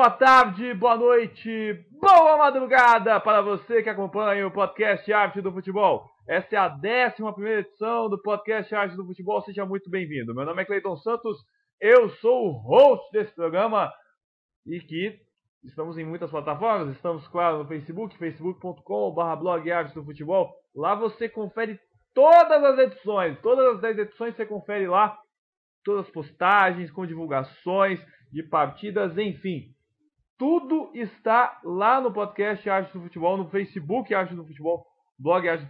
boa tarde, boa noite, boa madrugada para você que acompanha o podcast Arte do Futebol. Essa é a 11 edição do podcast Arte do Futebol. Seja muito bem-vindo. Meu nome é Cleiton Santos, eu sou o host desse programa e que estamos em muitas plataformas. Estamos, claro, no Facebook, facebook.com.br blog Arte do Futebol. Lá você confere todas as edições, todas as 10 edições você confere lá. Todas as postagens com divulgações de partidas, enfim. Tudo está lá no podcast Arte do Futebol, no Facebook Arte do Futebol, blog Arte,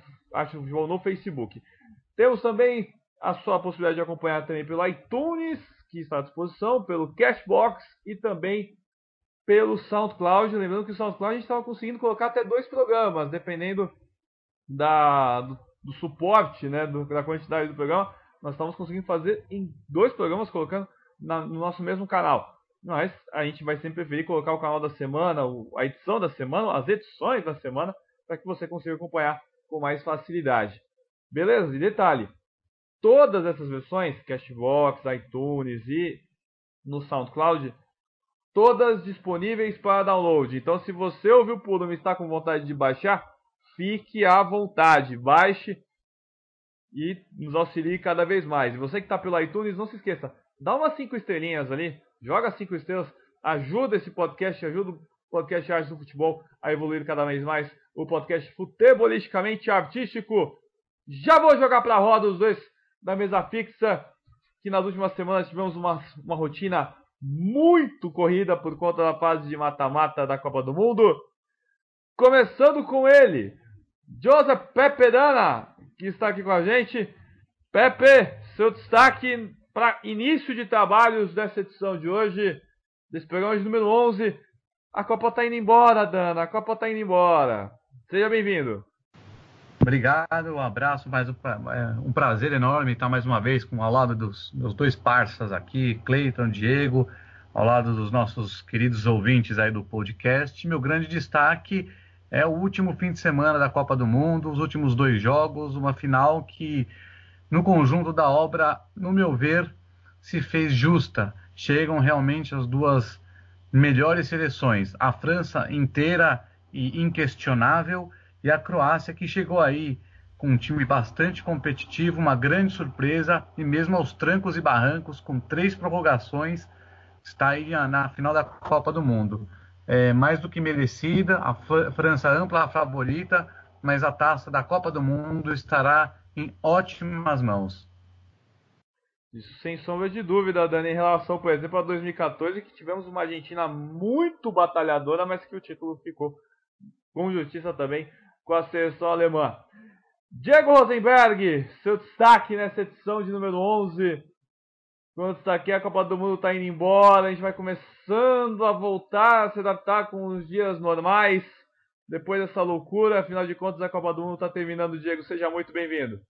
do Futebol no Facebook. Temos também a sua possibilidade de acompanhar também pelo iTunes, que está à disposição, pelo Cashbox e também pelo SoundCloud. Lembrando que o SoundCloud a gente estava conseguindo colocar até dois programas, dependendo da, do, do suporte, né, do, da quantidade do programa. Nós estamos conseguindo fazer em dois programas, colocando na, no nosso mesmo canal. Mas a gente vai sempre preferir colocar o canal da semana, a edição da semana, as edições da semana, para que você consiga acompanhar com mais facilidade. Beleza? E detalhe, todas essas versões, Cashbox, iTunes e no SoundCloud, todas disponíveis para download. Então, se você ouviu por e está com vontade de baixar, fique à vontade, baixe e nos auxilie cada vez mais. E você que está pelo iTunes, não se esqueça, dá umas 5 estrelinhas ali, joga 5 estrelas, ajuda esse podcast, ajuda o podcast Arte do Futebol a evoluir cada vez mais, o podcast futebolisticamente artístico. Já vou jogar para a roda os dois da mesa fixa, que nas últimas semanas tivemos uma, uma rotina muito corrida por conta da fase de mata-mata da Copa do Mundo. Começando com ele, Joseph Pepe Dana, que está aqui com a gente. Pepe, seu destaque para início de trabalhos dessa edição de hoje, desse programa de número 11. A Copa está indo embora, Dana. A Copa está indo embora. Seja bem-vindo. Obrigado, um abraço, mais um, é, um, prazer enorme estar mais uma vez com ao lado dos meus dois parceiros aqui, Cleiton, Diego, ao lado dos nossos queridos ouvintes aí do podcast. Meu grande destaque é o último fim de semana da Copa do Mundo, os últimos dois jogos, uma final que no conjunto da obra, no meu ver, se fez justa. Chegam realmente as duas melhores seleções, a França inteira e inquestionável e a Croácia que chegou aí com um time bastante competitivo, uma grande surpresa e mesmo aos trancos e barrancos com três prorrogações está aí na final da Copa do Mundo. É mais do que merecida, a França ampla a favorita, mas a taça da Copa do Mundo estará em ótimas mãos. Isso sem sombra de dúvida, Dani, em relação, por exemplo, a 2014, que tivemos uma Argentina muito batalhadora, mas que o título ficou com justiça também com a seleção alemã. Diego Rosenberg, seu destaque nessa edição de número 11. Quando está aqui, a Copa do Mundo está indo embora, a gente vai começando a voltar a se adaptar com os dias normais depois dessa loucura. Afinal de contas, a Copa do Mundo está terminando. Diego, seja muito bem-vindo.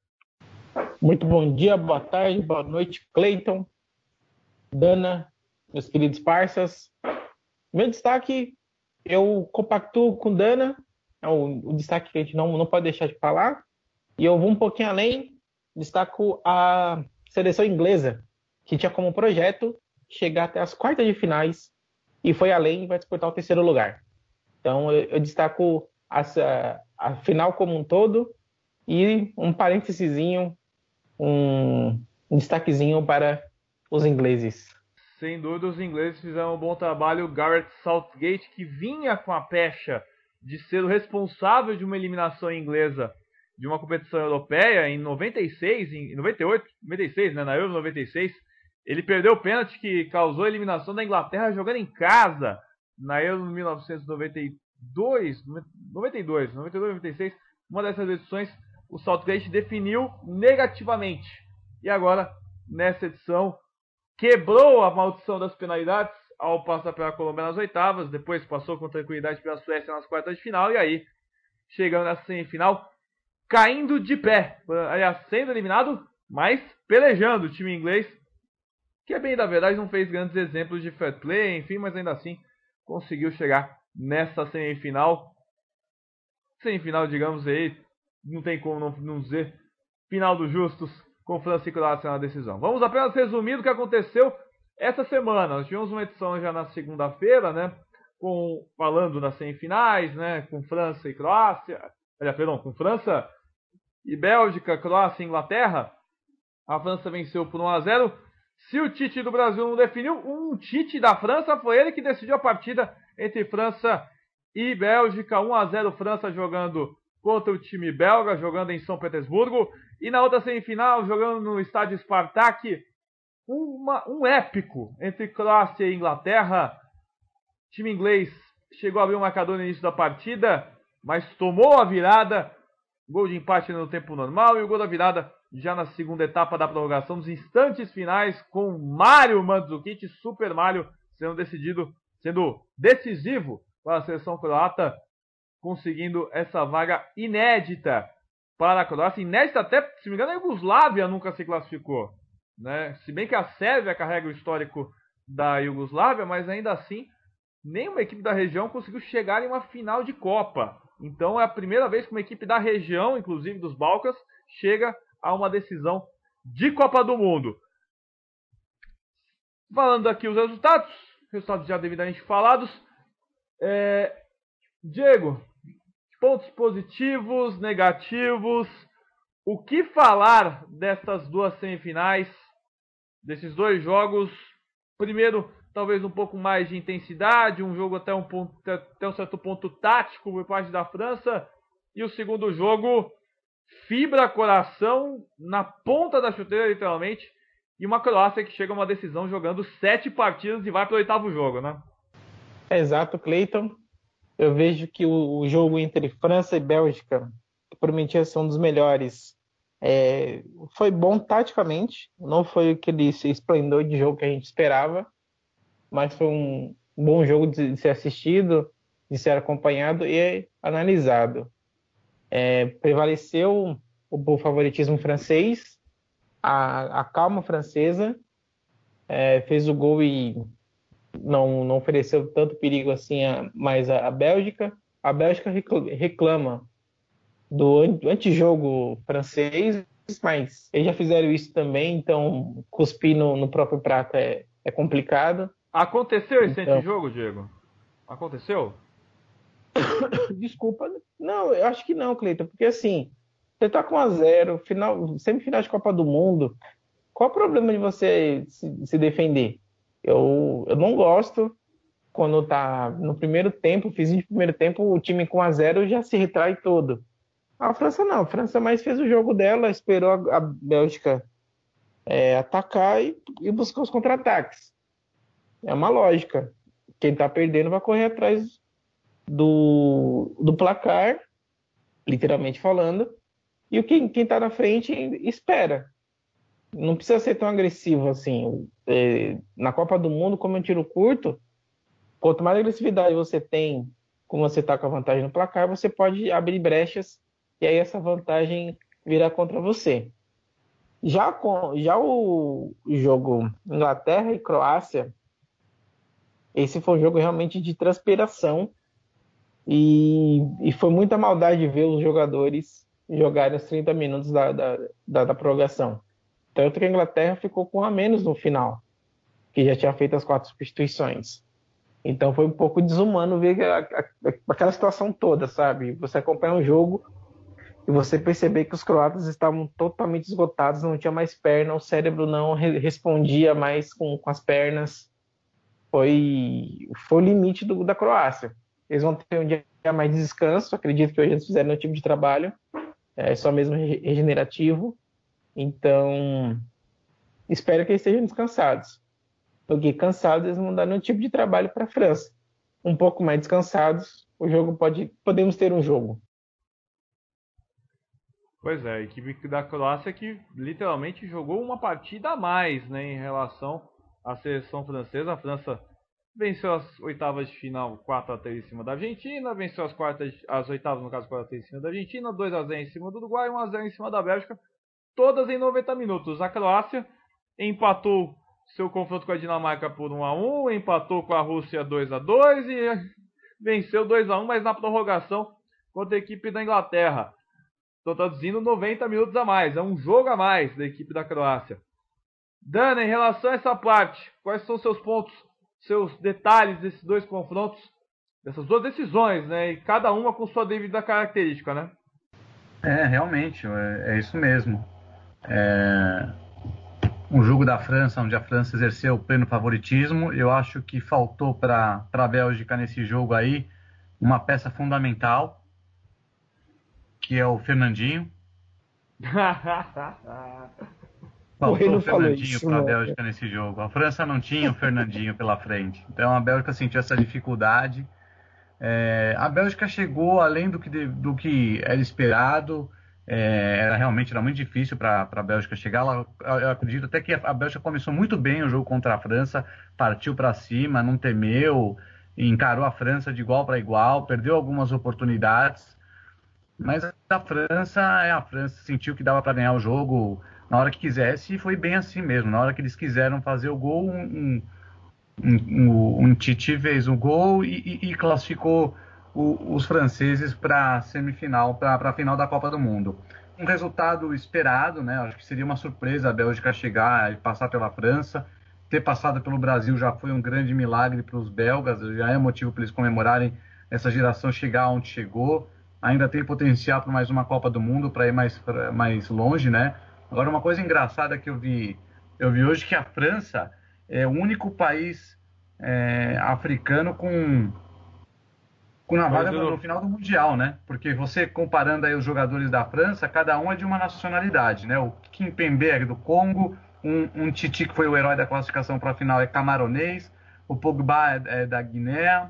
Muito bom dia, boa tarde, boa noite, Cleiton, Dana, meus queridos parças. Meu destaque, eu compactuo com Dana, é o, o, destaque que a gente não, não pode deixar de falar. E eu vou um pouquinho além, destaco a seleção inglesa, que tinha como projeto chegar até as quartas de finais e foi além e vai disputar o terceiro lugar. Então eu, eu destaco essa, a final como um todo e um parênteses, um, um destaquezinho para os ingleses. Sem dúvida, os ingleses fizeram um bom trabalho. Garrett Southgate, que vinha com a pecha de ser o responsável de uma eliminação inglesa de uma competição europeia em 96, em 98, 96, né, na Euro 96, ele perdeu o pênalti que causou a eliminação da Inglaterra jogando em casa na Euro 1992, 92, 92, 96, uma dessas edições, o Southgate definiu negativamente. E agora, nessa edição, quebrou a maldição das penalidades ao passar pela Colômbia nas oitavas, depois passou com tranquilidade pela Suécia nas quartas de final, e aí, chegando nessa semifinal, caindo de pé, aliás, sendo eliminado, mas pelejando o time inglês, que é bem da verdade não fez grandes exemplos de fair play, enfim, mas ainda assim conseguiu chegar nessa semifinal. Semifinal, digamos aí, não tem como não, não dizer final dos justos com e Croácia na decisão. Vamos apenas resumir o que aconteceu essa semana, nós tivemos uma edição já na segunda-feira, né? Com, falando das semifinais, né? Com França e Croácia. Aliás, perdão, com França e Bélgica, Croácia e Inglaterra. A França venceu por 1 a 0. Se o Tite do Brasil não definiu, um Tite da França foi ele que decidiu a partida entre França e Bélgica. 1 a 0 França jogando contra o time belga, jogando em São Petersburgo. E na outra semifinal, jogando no estádio Spartak, uma, um épico entre Croácia e Inglaterra. O time inglês chegou a abrir o marcador no início da partida, mas tomou a virada. Gol de empate no tempo normal e o gol da virada já na segunda etapa da prorrogação, nos instantes finais, com Mário Mandzukic, Super Mário, sendo decidido, sendo decisivo para a seleção croata, conseguindo essa vaga inédita para a Croácia. Inédita até, se me engano, a Iugoslávia nunca se classificou. Né? Se bem que a Sérvia carrega o histórico da Iugoslávia, mas ainda assim, nenhuma equipe da região conseguiu chegar em uma final de Copa. Então é a primeira vez que uma equipe da região, inclusive dos Balcãs, chega a uma decisão de Copa do Mundo. Falando aqui os resultados, resultados já devidamente falados. É, Diego, pontos positivos, negativos, o que falar dessas duas semifinais desses dois jogos. Primeiro, talvez um pouco mais de intensidade, um jogo até um, ponto, até um certo ponto tático por parte da França. E o segundo jogo, fibra coração na ponta da chuteira, literalmente. E uma Croácia que chega a uma decisão jogando sete partidas e vai para o oitavo jogo, né? É exato, Cleiton. Eu vejo que o, o, jogo entre França e Bélgica, que prometia ser um dos melhores, é, foi bom taticamente, não foi aquele esplendor de jogo que a gente esperava, mas foi um bom jogo de, de ser assistido, de ser acompanhado e analisado. É, prevaleceu o, o, favoritismo francês, a, a calma francesa, é, fez o gol e não, não ofereceu tanto perigo assim a, mais a, a Bélgica. A Bélgica reclama do antijogo francês, mas eles já fizeram isso também, então cuspir no, no próprio prato é, é complicado. Aconteceu esse então... antijogo, Diego? Aconteceu? Desculpa, não, eu acho que não, Cleiton, porque assim, você tá com a zero, final, semifinal de Copa do Mundo, qual o problema de você se, se defender? Eu, eu não gosto quando tá no primeiro tempo, fiz de primeiro tempo, o time com a zero já se retrai todo. A França não, a França mais fez o jogo dela, esperou a, a Bélgica é, atacar e, e buscar os contra-ataques. É uma lógica. Quem tá perdendo vai correr atrás do, do placar, literalmente falando, e quem, quem tá na frente espera. Não precisa ser tão agressivo assim. É, na Copa do Mundo, como é um tiro curto, quanto mais agressividade você tem, como você está com a vantagem no placar, você pode abrir brechas e aí essa vantagem virá contra você. Já, com, já o jogo Inglaterra e Croácia, esse foi um jogo realmente de transpiração e, e foi muita maldade ver os jogadores jogarem os 30 minutos da, da, da, da prorrogação. Tanto que a Inglaterra ficou com a menos no final, que já tinha feito as quatro substituições. Então foi um pouco desumano ver a, a, aquela situação toda, sabe? Você acompanha um jogo e você perceber que os croatas estavam totalmente esgotados, não tinha mais perna, o cérebro não re respondia mais com, com, as pernas. Foi, foi o limite do, da Croácia. Eles vão ter um dia mais de descanso, acredito que hoje eles fizeram o tipo de trabalho, é só mesmo regenerativo. Então, espero que eles estejam descansados. Porque cansados eles vão dar nenhum tipo de trabalho para a França. Um pouco mais descansados, o jogo pode, podemos ter um jogo. Pois é, a equipe da Croácia que literalmente jogou uma partida a mais né, em relação à seleção francesa. A França venceu as oitavas de final 4 a 3 em cima da Argentina, venceu as quartas, as oitavas no caso 4 a 3 em cima da Argentina, 2 a 0 em cima do Uruguai, 1 a 0 em cima da Bélgica, todas em 90 minutos. A Croácia empatou seu confronto com a Dinamarca por 1 a 1, empatou com a Rússia 2 a 2 e venceu 2 a 1, mas na prorrogação contra a equipe da Inglaterra. Estou traduzindo 90 minutos a mais. É um jogo a mais da equipe da Croácia. Dana, em relação a essa parte, quais são seus pontos, seus detalhes desses dois confrontos, dessas duas decisões, né? E cada uma com sua devida característica, né? É, realmente, é, é isso mesmo. É um jogo da França, onde a França exerceu pleno favoritismo. Eu acho que faltou para a Bélgica nesse jogo aí uma peça fundamental, que é o Fernandinho. Faltou o Fernandinho para a Bélgica nesse jogo. A França não tinha o Fernandinho pela frente. Então a Bélgica sentiu essa dificuldade. É, a Bélgica chegou além do que, do que era esperado. É, era realmente era muito difícil para a Bélgica chegar lá. Eu acredito até que a Bélgica começou muito bem o jogo contra a França, partiu para cima, não temeu, encarou a França de igual para igual, perdeu algumas oportunidades. Mas a França é a França, sentiu que dava para ganhar o jogo na hora que quisesse e foi bem assim mesmo. Na hora que eles quiseram fazer o gol, um, um, um, um Titi fez o gol e, e, e classificou o, os franceses para a semifinal, para a final da Copa do Mundo. Um resultado esperado, né? Acho que seria uma surpresa a Bélgica chegar e passar pela França. Ter passado pelo Brasil já foi um grande milagre para os belgas, já é motivo para eles comemorarem essa geração chegar onde chegou. Ainda tem potencial para mais uma Copa do Mundo, para ir mais, mais longe, né? Agora, uma coisa engraçada que eu vi, eu vi hoje que a França é o único país é, africano com, com na vaga no, final do Mundial, né? Porque você comparando aí os jogadores da França, cada um é de uma nacionalidade, né? O Kimpembe é do Congo, um, um Titi que foi o herói da classificação para a final é camaronês, o Pogba é, é da Guiné,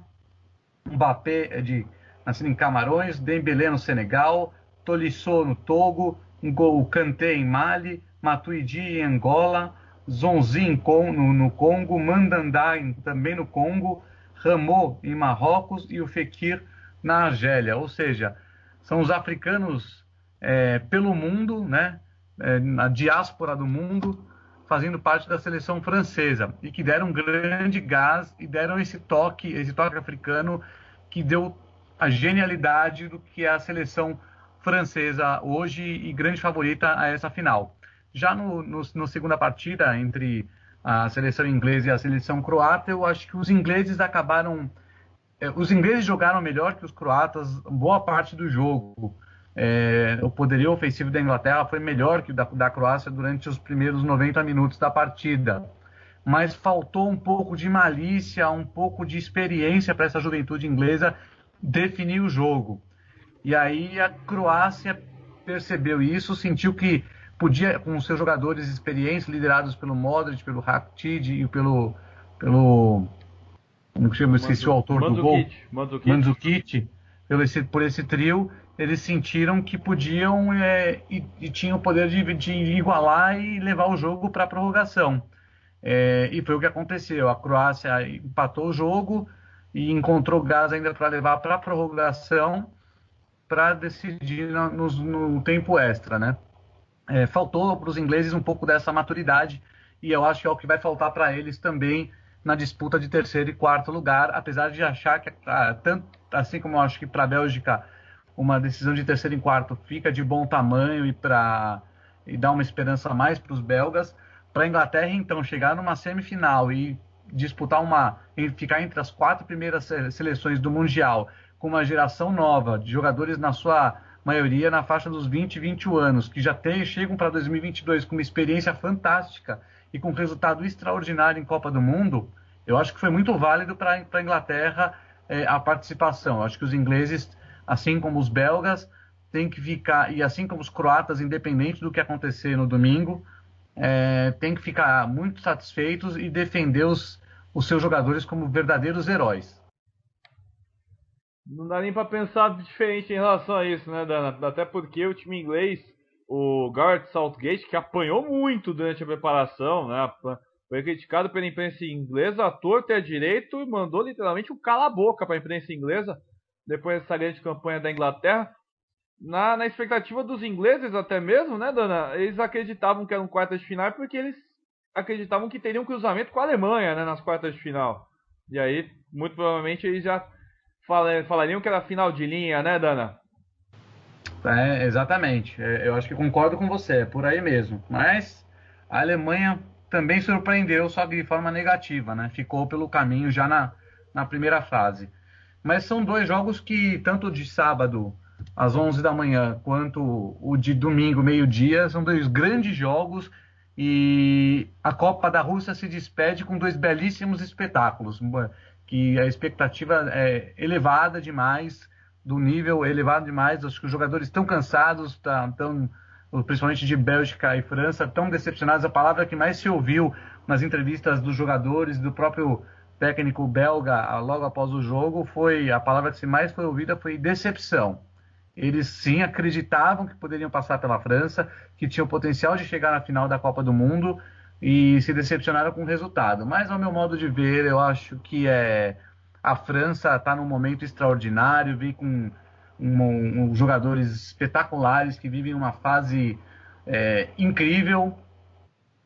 o Mbappé é de nascido em Camarões, Dembélé no Senegal, Tolisso no Togo, o Kanté em Mali, Matuidi em Angola, Zonzi no, no Congo, Mandandá em, também no Congo, Ramô em Marrocos e o Fekir na Argélia. Ou seja, são os africanos é, pelo mundo, né, é, na diáspora do mundo, fazendo parte da seleção francesa e que deram grande gás e deram esse toque, esse toque africano que deu a genialidade do que é a seleção francesa hoje e grande favorita a essa final. Já no, no, no, segunda partida entre a seleção inglesa e a seleção croata, eu acho que os ingleses acabaram. É, os ingleses jogaram melhor que os croatas boa parte do jogo. É, o poderio ofensivo da Inglaterra foi melhor que o da, da Croácia durante os primeiros 90 minutos da partida. Mas faltou um pouco de malícia, um pouco de experiência para essa juventude inglesa definir o jogo. E aí a Croácia percebeu isso, sentiu que podia, com seus jogadores experientes, liderados pelo Modric, pelo Rakitic e pelo. pelo como chama? Esqueci o autor do gol. Mandzukic. Pelo esse, por esse trio, eles sentiram que podiam é, e, e, tinham o poder de, de, igualar e levar o jogo para a prorrogação. É, e foi o que aconteceu. A Croácia empatou o jogo e encontrou gás ainda para levar para a prorrogação para decidir no, no, tempo extra, né? É, faltou para os ingleses um pouco dessa maturidade e eu acho que é o que vai faltar para eles também na disputa de terceiro e quarto lugar, apesar de achar que, ah, tanto, assim como eu acho que para a Bélgica uma decisão de terceiro e quarto fica de bom tamanho e para e dá uma esperança a mais para os belgas, para a Inglaterra então chegar numa semifinal e disputar uma ficar entre as quatro primeiras seleções do mundial com uma geração nova de jogadores na sua maioria na faixa dos 20 e 21 anos, que já tem, chegam para 2022 com uma experiência fantástica e com resultado extraordinário em Copa do Mundo, eu acho que foi muito válido para a Inglaterra é, a participação. Eu acho que os ingleses, assim como os belgas, têm que ficar, e assim como os croatas, independente do que acontecer no domingo, é, têm que ficar muito satisfeitos e defender os, os seus jogadores como verdadeiros heróis. Não dá nem para pensar diferente em relação a isso, né, Dana? Até porque o time inglês, o Garrett Southgate, que apanhou muito durante a preparação, né? Foi criticado pela imprensa inglesa, a torta é direito, e mandou literalmente um cala-boca para a imprensa inglesa, depois dessa grande campanha da Inglaterra. Na, na expectativa dos ingleses, até mesmo, né, Dana? Eles acreditavam que era um quartas de final porque eles acreditavam que teriam um cruzamento com a Alemanha, né, nas quartas de final. E aí, muito provavelmente, eles já falariam que era final de linha, né, Dana? É, exatamente. É, eu acho que concordo com você, é por aí mesmo. Mas a Alemanha também surpreendeu, só que de forma negativa, né? Ficou pelo caminho já na, na primeira fase. Mas são dois jogos que, tanto de sábado às 11 da manhã, quanto o de domingo, meio-dia, são dois grandes jogos e a Copa da Rússia se despede com dois belíssimos espetáculos, que a expectativa é elevada demais, do nível elevado demais, acho que os jogadores estão cansados, tá, principalmente de Bélgica e França, tão decepcionados, a palavra que mais se ouviu nas entrevistas dos jogadores, do próprio técnico belga logo após o jogo, foi a palavra que mais foi ouvida foi decepção. Eles sim acreditavam que poderiam passar pela França, que tinham potencial de chegar na final da Copa do Mundo e se decepcionaram com o resultado. Mas, ao meu modo de ver, eu acho que é a França está num momento extraordinário, vem com um, um, jogadores espetaculares que vivem uma fase é, incrível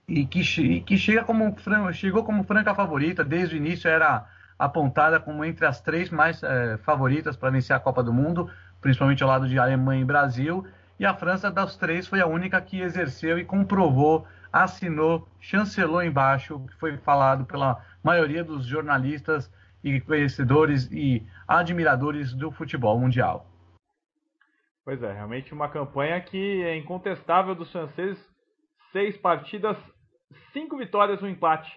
e que, e que chega como, chegou como franca favorita, desde o início era apontada como entre as três mais é, favoritas para vencer a Copa do Mundo principalmente ao lado de Alemanha e Brasil. E a França, das três, foi a única que exerceu e comprovou, assinou, chancelou embaixo, que foi falado pela maioria dos jornalistas e conhecedores e admiradores do futebol mundial. Pois é, realmente uma campanha que é incontestável dos franceses. Seis partidas, cinco vitórias, um empate.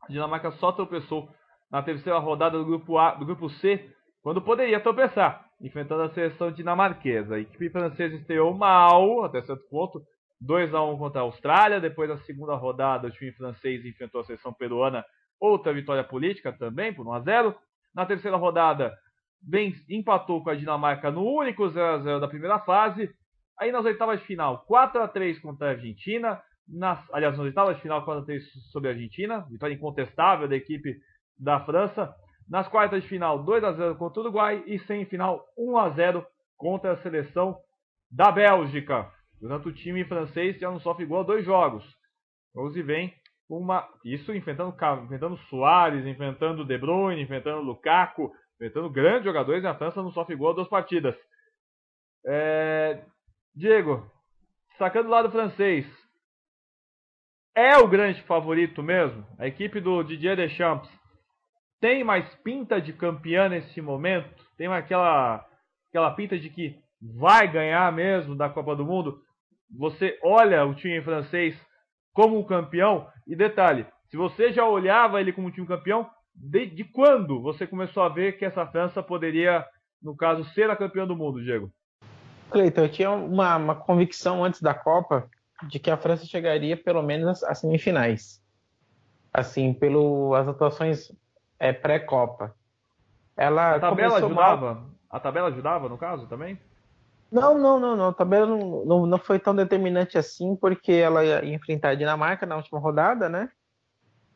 A Dinamarca só tropeçou na terceira rodada do grupo A, do grupo C, quando poderia tropeçar enfrentando a seleção dinamarquesa. A equipe francesa estreou mal, até certo ponto, 2 a 1 contra a Austrália. Depois da segunda rodada, o time francês enfrentou a seleção peruana, outra vitória política também, por 1 a 0 Na terceira rodada, bem, empatou com a Dinamarca no único 0 a 0 da primeira fase. Aí nas oitavas de final, 4 a 3 contra a Argentina. Nas, aliás, nas oitavas de final, 4 a 3 sobre a Argentina. Vitória incontestável da equipe da França. Nas quartas de final, 2 a 0 contra o Uruguai e semifinal 1 a 0 contra a seleção da Bélgica. Durante o time francês já não sofre igual a dois jogos. Vamos e vem uma isso enfrentando enfrentando Soares, enfrentando De Bruyne, enfrentando Lukaku, enfrentando grandes jogadores e a França não sofre igual a duas partidas. É... Diego, sacando o lado francês, é o grande favorito mesmo? A equipe do Didier Deschamps tem mais pinta de campeã nesse momento? Tem aquela, aquela pinta de que vai ganhar mesmo da Copa do Mundo? Você olha o time francês como um campeão? E detalhe, se você já olhava ele como um time campeão, de, de quando você começou a ver que essa França poderia, no caso, ser a campeã do mundo, Diego? Cleiton, eu tinha uma, uma, convicção antes da Copa de que a França chegaria pelo menos às semifinais. Assim, pelas atuações é, pré-copa. Ela a tabela ajudava? Mal... A tabela ajudava no caso também? Não, não, não, não. A tabela não, não, não, foi tão determinante assim, porque ela ia enfrentar a Dinamarca na última rodada, né?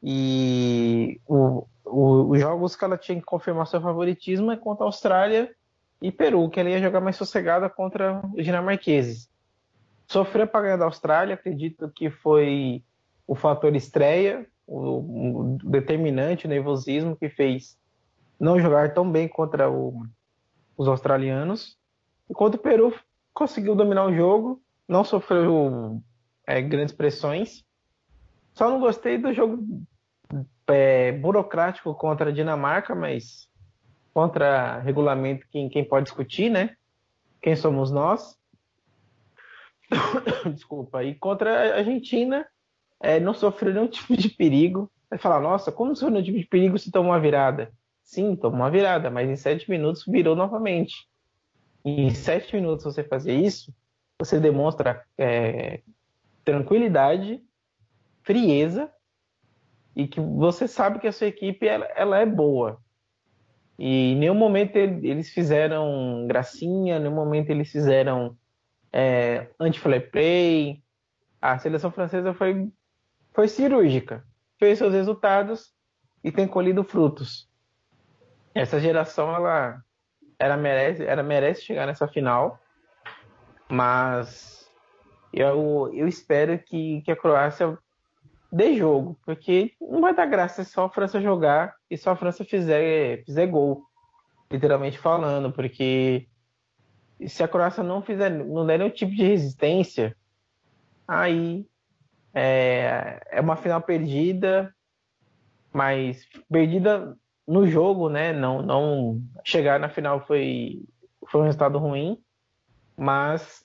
E o, o, os jogos que ela tinha que confirmar seu favoritismo é contra a Austrália e Peru, que ela ia jogar mais sossegada contra os dinamarqueses. Sofreu para ganhar da Austrália, acredito que foi o fator estreia, o, o determinante, o nervosismo que fez não jogar tão bem contra o, os australianos. Enquanto o Peru conseguiu dominar o jogo, não sofreu é, grandes pressões. Só não gostei do jogo é, burocrático contra a Dinamarca, mas contra regulamento quem, quem pode discutir, né? Quem somos nós? Desculpa. E contra a Argentina, é, não sofreu nenhum tipo de perigo. Vai falar, nossa, como sofreu nenhum tipo de perigo se tomou uma virada? Sim, tomou uma virada, mas em sete minutos virou novamente. Em sete minutos você fazer isso, você demonstra é, tranquilidade, frieza e que você sabe que a sua equipe ela, ela é boa. E em nenhum momento eles fizeram gracinha, em nenhum momento eles fizeram é, anti-flare play. A seleção francesa foi foi cirúrgica, fez seus resultados e tem colhido frutos. Essa geração ela, ela merece, ela merece chegar nessa final, mas eu, eu espero que, que a Croácia dê jogo, porque não vai dar graça só a França jogar e só a França fizer, fizer gol, literalmente falando, porque se a Croácia não fizer, não der nenhum tipo de resistência, aí É, é uma final perdida, mas perdida no jogo, né? Não, não chegar na final foi, foi um resultado ruim, mas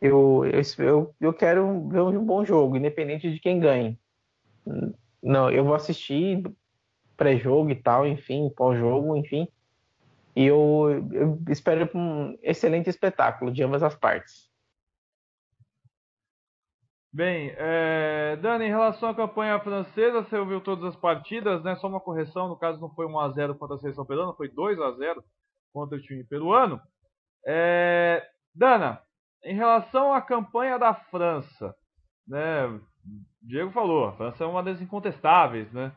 eu, eu, eu quero ver um bom jogo, independente de quem ganhe. Não, eu vou assistir pré-jogo e tal, enfim, pós-jogo, enfim. E eu, eu espero um excelente espetáculo de ambas as partes. Bem, é... Dani, em relação à campanha francesa, você ouviu todas as partidas, né? Só uma correção, no caso não foi 1x0 contra a seleção peruana, foi 2x0 contra o time peruano. É... Dana, em relação à campanha da França, né? Diego falou, a França é uma das incontestáveis, né?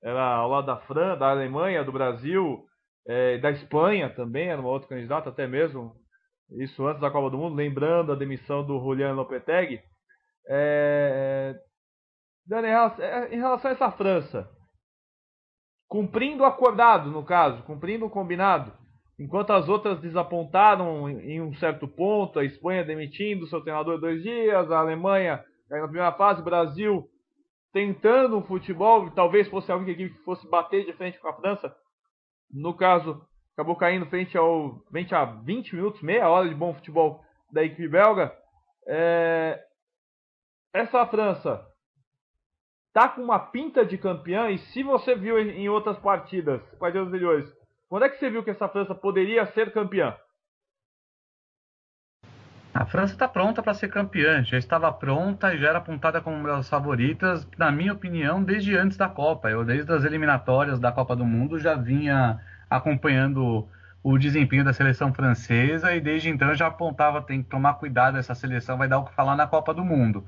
Era ao lado da França, da Alemanha, do Brasil, é, da Espanha também, era uma outra candidata, até mesmo isso antes da Copa do Mundo, lembrando a demissão do Juliano Lopetegui. É, Dani, em relação a essa França, cumprindo o acordado, no caso, cumprindo o combinado, enquanto as outras desapontaram em um certo ponto, a Espanha demitindo seu treinador dois dias, a Alemanha na primeira fase, o Brasil tentando um futebol, talvez fosse alguém que fosse bater de frente com a França, no caso, acabou caindo frente, ao, frente a 20 minutos, meia hora de bom futebol da equipe belga. É, essa França tá com uma pinta de campeã e se você viu em outras partidas, partidas anteriores, quando é que você viu que essa França poderia ser campeã? A França está pronta para ser campeã, já estava pronta e já era apontada como uma das favoritas, na minha opinião, desde antes da Copa. Eu, desde as eliminatórias da Copa do Mundo, já vinha acompanhando o desempenho da seleção francesa e desde então já apontava tem que tomar cuidado, essa seleção vai dar o que falar na Copa do Mundo.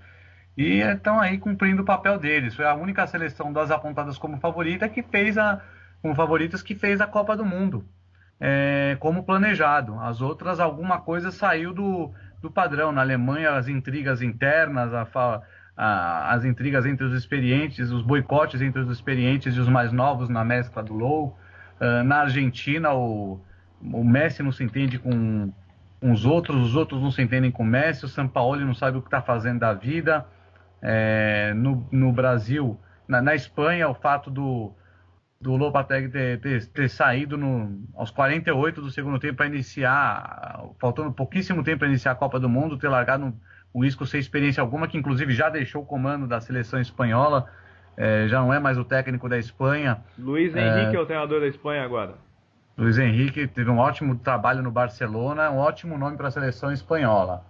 E estão aí cumprindo o papel deles. Foi a única seleção das apontadas como favorita que fez a como favoritas que fez a Copa do Mundo. É, como planejado. As outras, alguma coisa saiu do, do padrão. Na Alemanha, as intrigas internas, a, a, as intrigas entre os experientes, os boicotes entre os experientes e os mais novos na mescla do Low. Uh, na Argentina, o, o Messi não se entende com, com, os outros, os outros não se entendem com o Messi, o São Paulo não sabe o que está fazendo da vida. É, no, no Brasil, na, na Espanha, o fato do, do Lopetegui ter, ter, ter, saído no, aos 48 do segundo tempo para iniciar, faltando pouquíssimo tempo para iniciar a Copa do Mundo, ter largado o Isco sem experiência alguma, que inclusive já deixou o comando da seleção espanhola, é, já não é mais o técnico da Espanha. Luiz Henrique é, é o treinador da Espanha agora. Luiz Henrique teve um ótimo trabalho no Barcelona, um ótimo nome para a seleção espanhola.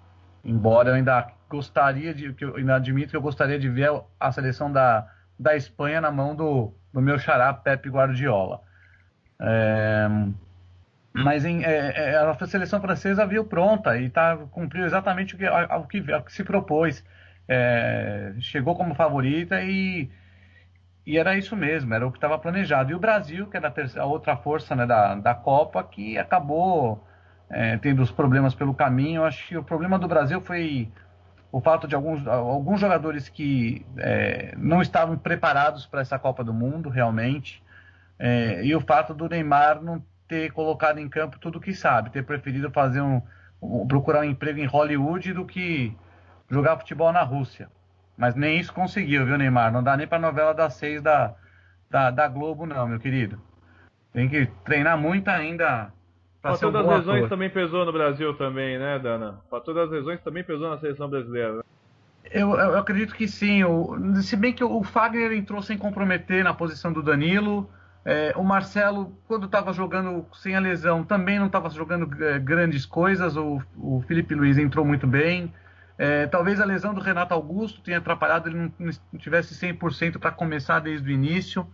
Embora eu ainda gostaria de, eu ainda admito que eu gostaria de ver a seleção da, da Espanha na mão do, do meu xará Pepe Guardiola. É, mas em, é, é a seleção francesa viu pronta e tá, cumpriu exatamente o que, o que, que se propôs. É, chegou como favorita e, e era isso mesmo, era o que estava planejado. E o Brasil, que era a, outra força né, da, da Copa, que acabou é, tendo os problemas pelo caminho. Acho que o problema do Brasil foi o fato de alguns, alguns jogadores que é, não estavam preparados para essa Copa do Mundo, realmente, é, e o fato do Neymar não ter colocado em campo tudo o que sabe, ter preferido fazer um, procurar um emprego em Hollywood do que jogar futebol na Rússia. Mas nem isso conseguiu, viu, Neymar? Não dá nem para novela das seis da, da, da Globo, não, meu querido. Tem que treinar muito ainda Pra fator das lesões ator. também pesou no Brasil também, né, Dana? Fator das lesões também pesou na seleção brasileira. Né? Eu, eu, acredito que sim. O, se bem que o Fagner entrou sem comprometer na posição do Danilo. É, o Marcelo, quando estava jogando sem a lesão, também não estava jogando é, grandes coisas. O, o Felipe Luiz entrou muito bem. É, talvez a lesão do Renato Augusto tenha atrapalhado, ele não, não tivesse 100% para começar desde o início.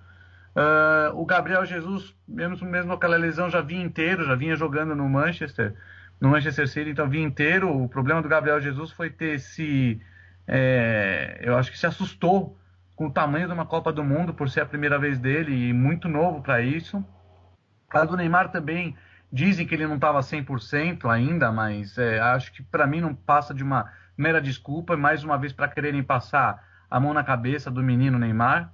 Uh, o Gabriel Jesus, mesmo, mesmo aquela lesão, já vinha inteiro, já vinha jogando no Manchester, no Manchester City, então vinha inteiro. O problema do Gabriel Jesus foi ter se. É, eu acho que se assustou com o tamanho de uma Copa do Mundo, por ser a primeira vez dele e muito novo para isso. A do Neymar também dizem que ele não estava 100% ainda, mas é, acho que para mim não passa de uma mera desculpa, mais uma vez para quererem passar a mão na cabeça do menino Neymar.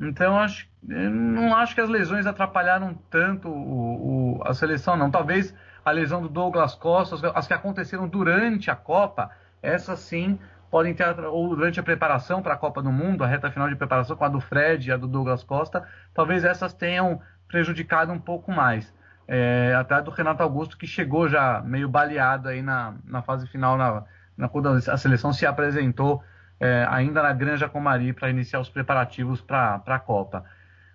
Então, acho, não acho que as lesões atrapalharam tanto o, o, a seleção, não. Talvez a lesão do Douglas Costa, as que aconteceram durante a Copa, essas sim podem ter, ou durante a preparação para a Copa do Mundo, a reta final de preparação com a do Fred e a do Douglas Costa, talvez essas tenham prejudicado um pouco mais. É, até do Renato Augusto, que chegou já meio baleado aí na, na fase final, na, na, quando a seleção se apresentou é, ainda na Granja Comari para iniciar os preparativos para a Copa.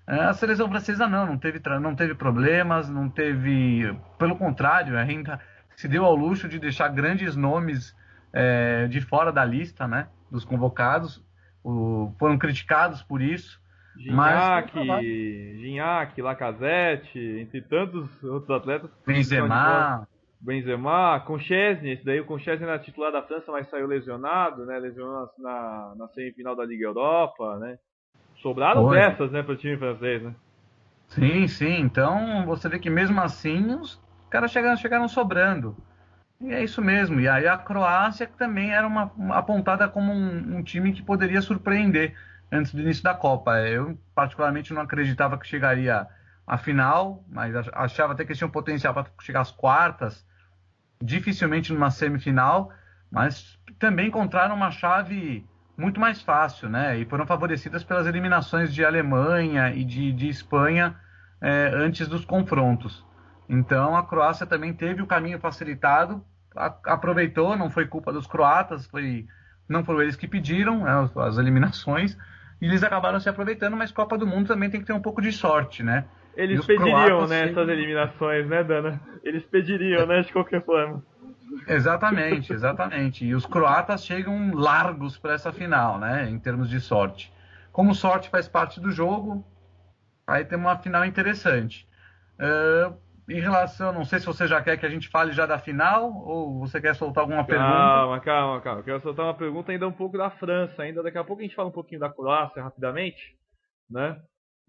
É, a seleção francesa não, não teve, não teve problemas, não teve. Pelo contrário, ainda se deu ao luxo de deixar grandes nomes é, de fora da lista né, dos convocados. O, foram criticados por isso. Gignac, mas... Gignac, Lacazette, entre tantos outros atletas. Benzema. Benzema, Conchesne, esse daí o Conchesne era titular da França, mas saiu lesionado, né? Lesionou na, na semifinal da Liga Europa, né? Sobraram Foi. peças, né, para o time francês, né? Sim, sim. Então você vê que mesmo assim os caras chegaram, chegaram sobrando. E é isso mesmo. E aí a Croácia também era uma, uma apontada como um, um, time que poderia surpreender antes do início da Copa. Eu particularmente não acreditava que chegaria à final, mas achava até que eles tinham potencial para chegar às quartas dificilmente numa semifinal, mas também encontraram uma chave muito mais fácil, né? E foram favorecidas pelas eliminações de Alemanha e de, de Espanha é, antes dos confrontos. Então a Croácia também teve o caminho facilitado, a, aproveitou, não foi culpa dos croatas, foi, não foram eles que pediram né, as, as eliminações, e eles acabaram se aproveitando, mas Copa do Mundo também tem que ter um pouco de sorte, né? Eles pediriam, né, essas eliminações, né, Dana? Eles pediriam, né, de qualquer forma. Exatamente, exatamente. E os croatas chegam largos para essa final, né, em termos de sorte. Como sorte faz parte do jogo, aí tem uma final interessante. Uh, em relação, não sei se você já quer que a gente fale já da final ou você quer soltar alguma calma, pergunta. Calma, calma, calma. quero soltar uma pergunta ainda um pouco da França, ainda daqui a pouco a gente fala um pouquinho da Croácia rapidamente, né?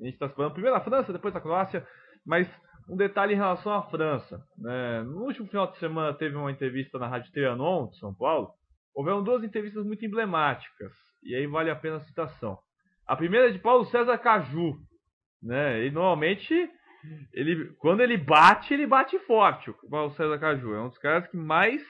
A gente está falando primeiro a França, depois a Croácia, mas um detalhe em relação à França. Né? No último final de semana teve uma entrevista na Rádio Trianon, de São Paulo. Houveram duas entrevistas muito emblemáticas, e aí vale a pena a citação. A primeira é de Paulo César Caju. Né? E normalmente, ele, quando ele bate, ele bate forte. O Paulo César Caju é um dos caras que mais.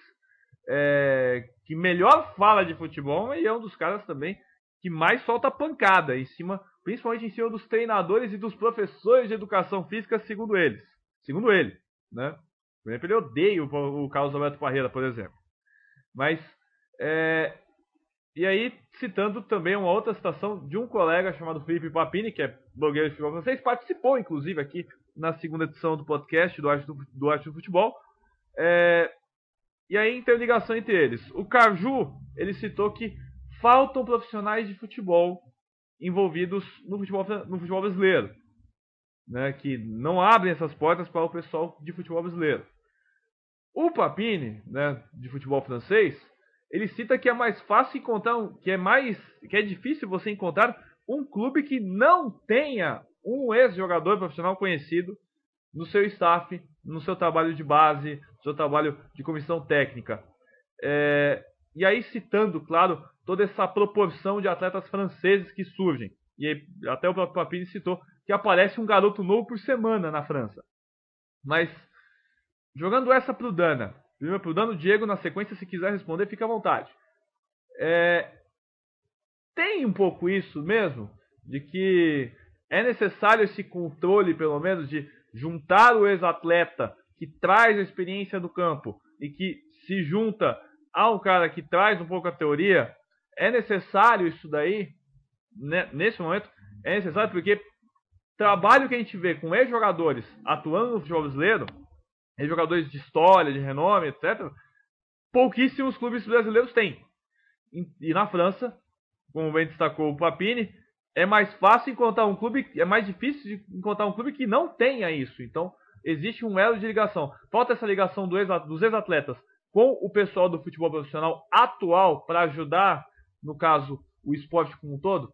É, que melhor fala de futebol e é um dos caras também que mais solta pancada em cima principalmente em cima dos treinadores e dos professores de educação física, segundo eles. Segundo ele, né? Por exemplo, ele odeia o, Carlos Alberto Parreira, por exemplo. Mas, é, e aí, citando também uma outra citação de um colega chamado Felipe Papini, que é blogueiro de futebol francês, participou, inclusive, aqui na segunda edição do podcast do Arte do, do, Arte do Futebol. É, e aí, interligação entre eles. O Caju, ele citou que faltam profissionais de futebol envolvidos no futebol, no futebol brasileiro, né, que não abrem essas portas para o pessoal de futebol brasileiro. O Papini, né, de futebol francês, ele cita que é mais fácil encontrar, que é mais, que é difícil você encontrar um clube que não tenha um ex-jogador profissional conhecido no seu staff, no seu trabalho de base, no seu trabalho de comissão técnica. É, e aí citando, claro, toda essa proporção de atletas franceses que surgem. E até o próprio Papini citou que aparece um garoto novo por semana na França. Mas, jogando essa pro Dana, primeiro pro o Diego na sequência, se quiser responder, fica à vontade. É, tem um pouco isso mesmo, de que é necessário esse controle, pelo menos, de juntar o ex-atleta que traz a experiência do campo e que se junta a um cara que traz um pouco a teoria é necessário isso daí, né, nesse momento, é necessário porque trabalho que a gente vê com ex-jogadores atuando no futebol brasileiro, ex-jogadores de história, de renome, etc., pouquíssimos clubes brasileiros têm. E, e na França, como bem destacou o Papini, é mais fácil encontrar um clube, é mais difícil de encontrar um clube que não tenha isso. Então, existe um elo de ligação. Falta essa ligação do ex, dos ex-atletas com o pessoal do futebol profissional atual para ajudar no caso, o esporte como um todo?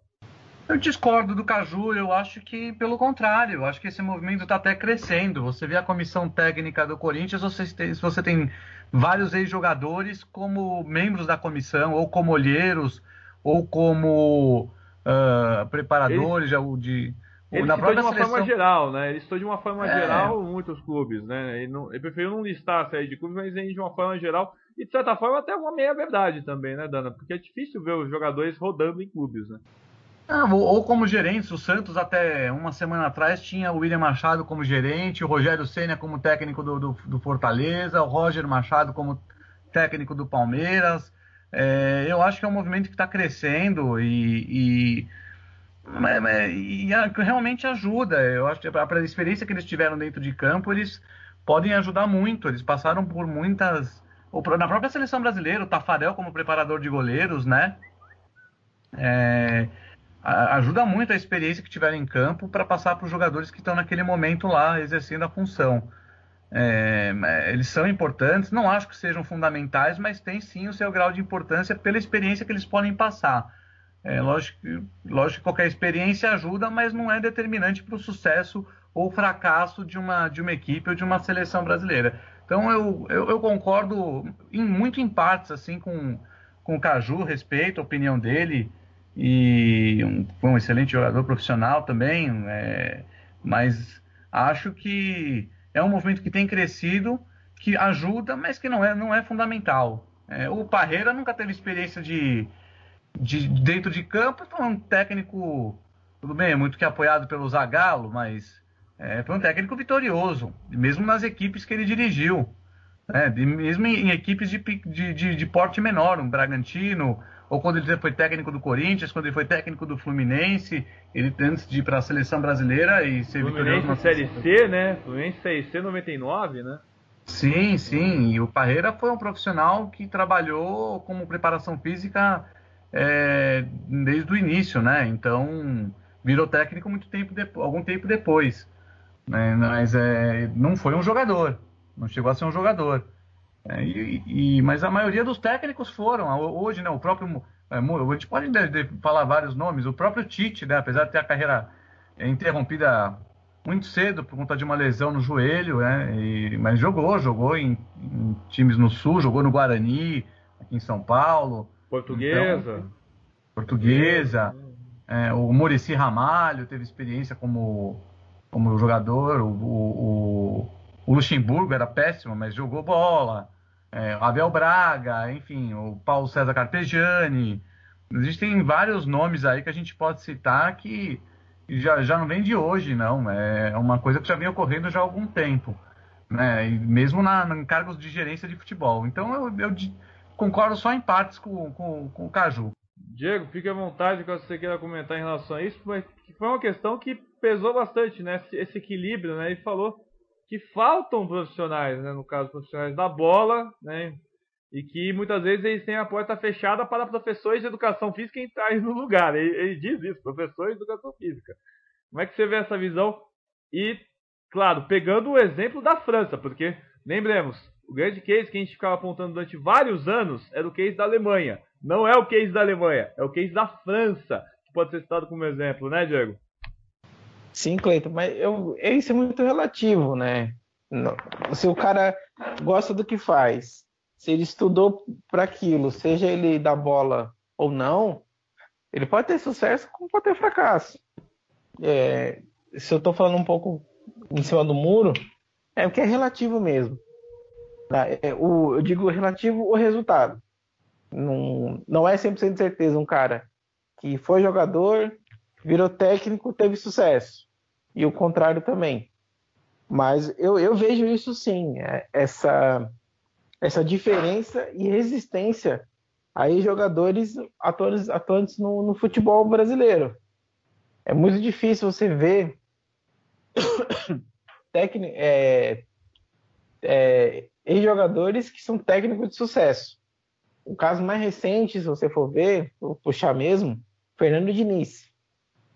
Eu discordo do Caju, eu acho que, pelo contrário, eu acho que esse movimento está até crescendo. Você vê a comissão técnica do Corinthians, você tem, você tem vários ex-jogadores como membros da comissão, ou como olheiros, ou como uh, preparadores Eles... de, Ele na de uma seleção... forma geral, né? Ele citou de uma forma é. geral muitos clubes, né? Ele, não, ele preferiu não listar a série de clubes, mas de uma forma geral. E de certa forma até uma meia verdade também, né, Dana? Porque é difícil ver os jogadores rodando em clubes, né? Ah, ou como gerentes, o Santos até uma semana atrás tinha o William Machado como gerente, o Rogério Senna como técnico do, do, do Fortaleza, o Roger Machado como técnico do Palmeiras. É, eu acho que é um movimento que está crescendo e, e, e, realmente ajuda. Eu acho que para a experiência que eles tiveram dentro de campo, eles podem ajudar muito. Eles passaram por muitas. Na própria seleção brasileira, o Tafarel como preparador de goleiros, né? É, ajuda muito a experiência que tiveram em campo para passar para os jogadores que estão naquele momento lá exercendo a função. É, eles são importantes, não acho que sejam fundamentais, mas tem sim o seu grau de importância pela experiência que eles podem passar. É, lógico, lógico que qualquer experiência ajuda, mas não é determinante para o sucesso ou fracasso de uma, de uma equipe ou de uma seleção brasileira. Então eu, eu, eu concordo em, muito em partes assim com, com o Caju, respeito a opinião dele e um, foi um excelente jogador profissional também, é, mas acho que é um movimento que tem crescido, que ajuda, mas que não é, não é fundamental. É, o Parreira nunca teve experiência de, de dentro de campo, foi um técnico, tudo bem, muito que apoiado pelo Zagallo, mas é, foi um técnico vitorioso, mesmo nas equipes que ele dirigiu. Né, mesmo em, em equipes de, de, de, de porte menor, um Bragantino, ou quando ele foi técnico do Corinthians, quando ele foi técnico do Fluminense, ele antes de ir para a seleção brasileira e ser Fluminense vitorioso na Série C, né? Fluminense Série C 99, né? Sim, sim. E o Parreira foi um profissional que trabalhou como preparação física é, desde o início, né? Então virou técnico muito tempo depois, algum tempo depois. Né? Mas é, não foi um jogador, não chegou a ser um jogador. É, e, e, mas a maioria dos técnicos foram. Hoje, né, o próprio. É, a gente pode de, de falar vários nomes. O próprio Tite, né, apesar de ter a carreira é, interrompida muito cedo por conta de uma lesão no joelho, né, e, mas jogou, jogou em, em, times no Sul, jogou no Guarani, aqui em São Paulo. Portuguesa. Então, portuguesa. É, o Murici Ramalho teve experiência como, como jogador. O, o, o Luxemburgo era péssimo, mas jogou bola é, Abel Braga, enfim, o Paulo César Carpegiani. Existem vários nomes aí que a gente pode citar que já, já não vem de hoje, não. É uma coisa que já vem ocorrendo já há algum tempo. Né? E mesmo na, em cargos de gerência de futebol. Então eu, eu concordo só em partes com, com, com o Caju. Diego, fique à vontade caso você queira comentar em relação a isso, mas foi uma questão que pesou bastante, né? Esse, equilíbrio, né? Ele falou que faltam profissionais, né? no caso, profissionais da bola, né? e que muitas vezes eles têm a porta fechada para professores de educação física entrar no lugar. Ele, ele diz isso, professores de educação física. Como é que você vê essa visão? E, claro, pegando o exemplo da França, porque, lembremos, o grande case que a gente ficava apontando durante vários anos era o case da Alemanha. Não é o case da Alemanha, é o case da França, que pode ser citado como exemplo, né, Diego? Sim, Cleiton, mas eu, isso é muito relativo, né? Se o cara gosta do que faz, se ele estudou para aquilo, seja ele da bola ou não, ele pode ter sucesso como pode ter fracasso. É, se eu estou falando um pouco em cima do muro, é o que é relativo mesmo. Tá? É, o, eu digo relativo o resultado. Não, não é 100% de certeza um cara que foi jogador, virou técnico, teve sucesso. E o contrário também. Mas eu, eu vejo isso sim, é, essa, essa diferença e resistência aí jogadores atores atuantes no, no futebol brasileiro. É muito difícil você ver técnico, é, é, jogadores que são técnicos de sucesso. O caso mais recente, se você for ver, vou puxar mesmo, Fernando Diniz.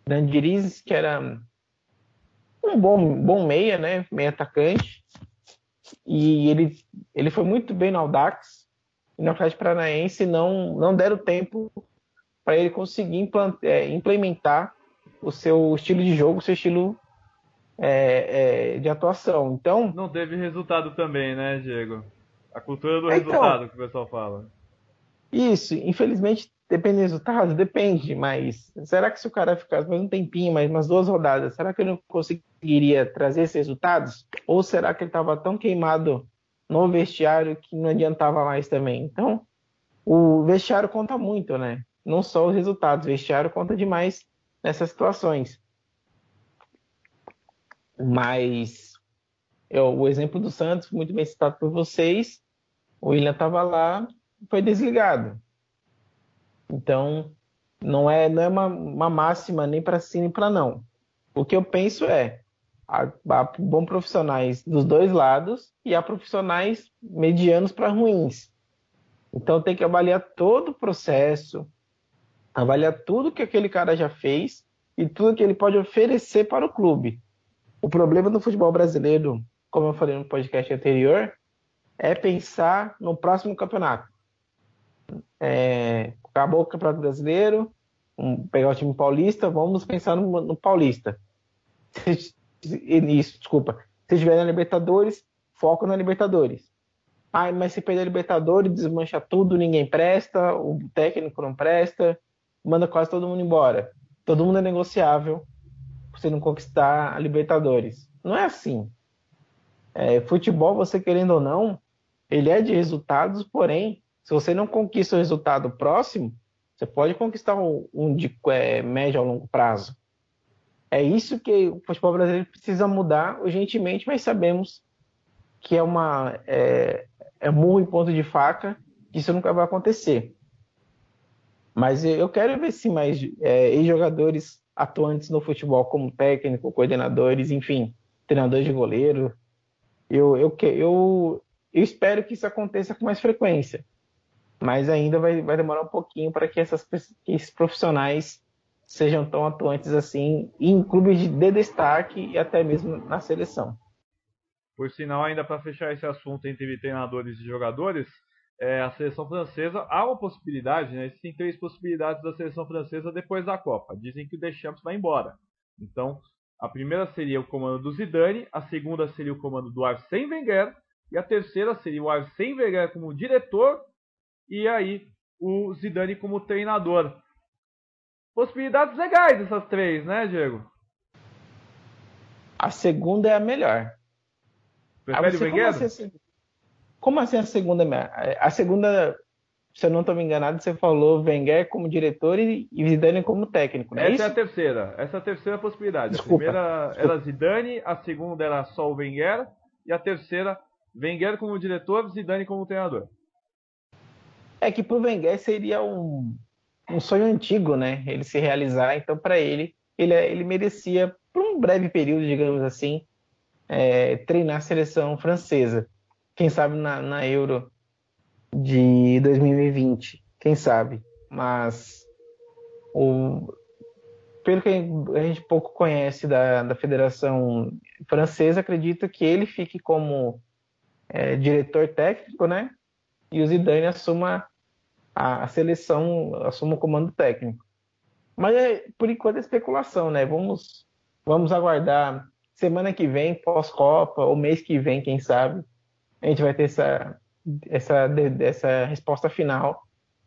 Diniz, que era um bom, bom meia, né? Meia atacante. E ele, ele foi muito bem no Audax. E no Atlético Paranaense não, não deram tempo para ele conseguir é, implementar o seu estilo de jogo, o seu estilo é, é, de atuação. Então. Não teve resultado também, né, Diego? A cultura do então, resultado que o pessoal fala. Isso, infelizmente depende dos resultados? Depende, mas será que se o cara ficasse mais um tempinho, mais umas duas rodadas, será que ele não conseguiria trazer esses resultados? Ou será que ele estava tão queimado no vestiário que não adiantava mais também? Então, o vestiário conta muito, né? Não só os resultados, o vestiário conta demais nessas situações. Mas eu, o exemplo do Santos, muito bem citado por vocês, o William estava lá, foi desligado. Então, não é, não é uma, uma máxima nem para sim nem para não. O que eu penso é, há, há bons profissionais dos dois lados e há profissionais medianos para ruins. Então tem que avaliar todo o processo, avaliar tudo que aquele cara já fez e tudo que ele pode oferecer para o clube. O problema do futebol brasileiro, como eu falei no podcast anterior, é pensar no próximo campeonato. É, acabou o Campeonato Brasileiro, vamos pegar o time paulista, vamos pensar no, no paulista. Isso, desculpa. Se tiver na Libertadores, foco na Libertadores. Ah, mas se perder a Libertadores, desmancha tudo, ninguém presta, o técnico não presta, manda quase todo mundo embora. Todo mundo é negociável você não conquistar a Libertadores. Não é assim. É, futebol, você querendo ou não, ele é de resultados, porém, se você não conquista o resultado próximo, você pode conquistar um, um de é, médio a longo prazo. É isso que o futebol brasileiro precisa mudar urgentemente, mas sabemos que é uma é, é murro em ponto de faca, que isso nunca vai acontecer. Mas eu quero ver se mais é, jogadores atuantes no futebol, como técnico, coordenadores, enfim, treinadores de goleiro. Eu, eu, eu, eu espero que isso aconteça com mais frequência mas ainda vai, vai demorar um pouquinho para que, que esses profissionais sejam tão atuantes assim em clubes de, de destaque e até mesmo na seleção. Por sinal, ainda para fechar esse assunto entre treinadores e jogadores, é, a seleção francesa há uma possibilidade, né? Existem três possibilidades da seleção francesa depois da Copa. Dizem que o Deschamps vai embora. Então, a primeira seria o comando do Zidane, a segunda seria o comando do Arsène Wenger e a terceira seria o Arsène Wenger como diretor e aí o Zidane como treinador. Possibilidades legais essas três, né, Diego? A segunda é a melhor. Prefere ah, Wenger? Como assim, como assim a segunda é melhor? A segunda, se eu não estou me enganado, você falou Wenger como diretor e Zidane como técnico, não é Essa isso? é a terceira. Essa é a terceira possibilidade. Desculpa, a primeira desculpa. era Zidane, a segunda era só o Wenger e a terceira Wenger como diretor, Zidane como treinador. É que pro Wenger seria um, um sonho antigo, né? Ele se realizar. Então, para ele, ele, ele merecia, por um breve período, digamos assim, é, treinar a seleção francesa. Quem sabe na, na Euro de 2020. Quem sabe? Mas o, pelo que a gente pouco conhece da, da Federação Francesa, acredito que ele fique como é, diretor técnico, né? E o Zidane assuma a, seleção, assuma o comando técnico. Mas é, por enquanto é especulação, né? Vamos, vamos aguardar semana que vem, pós-Copa, ou mês que vem, quem sabe, a gente vai ter essa, essa, essa resposta final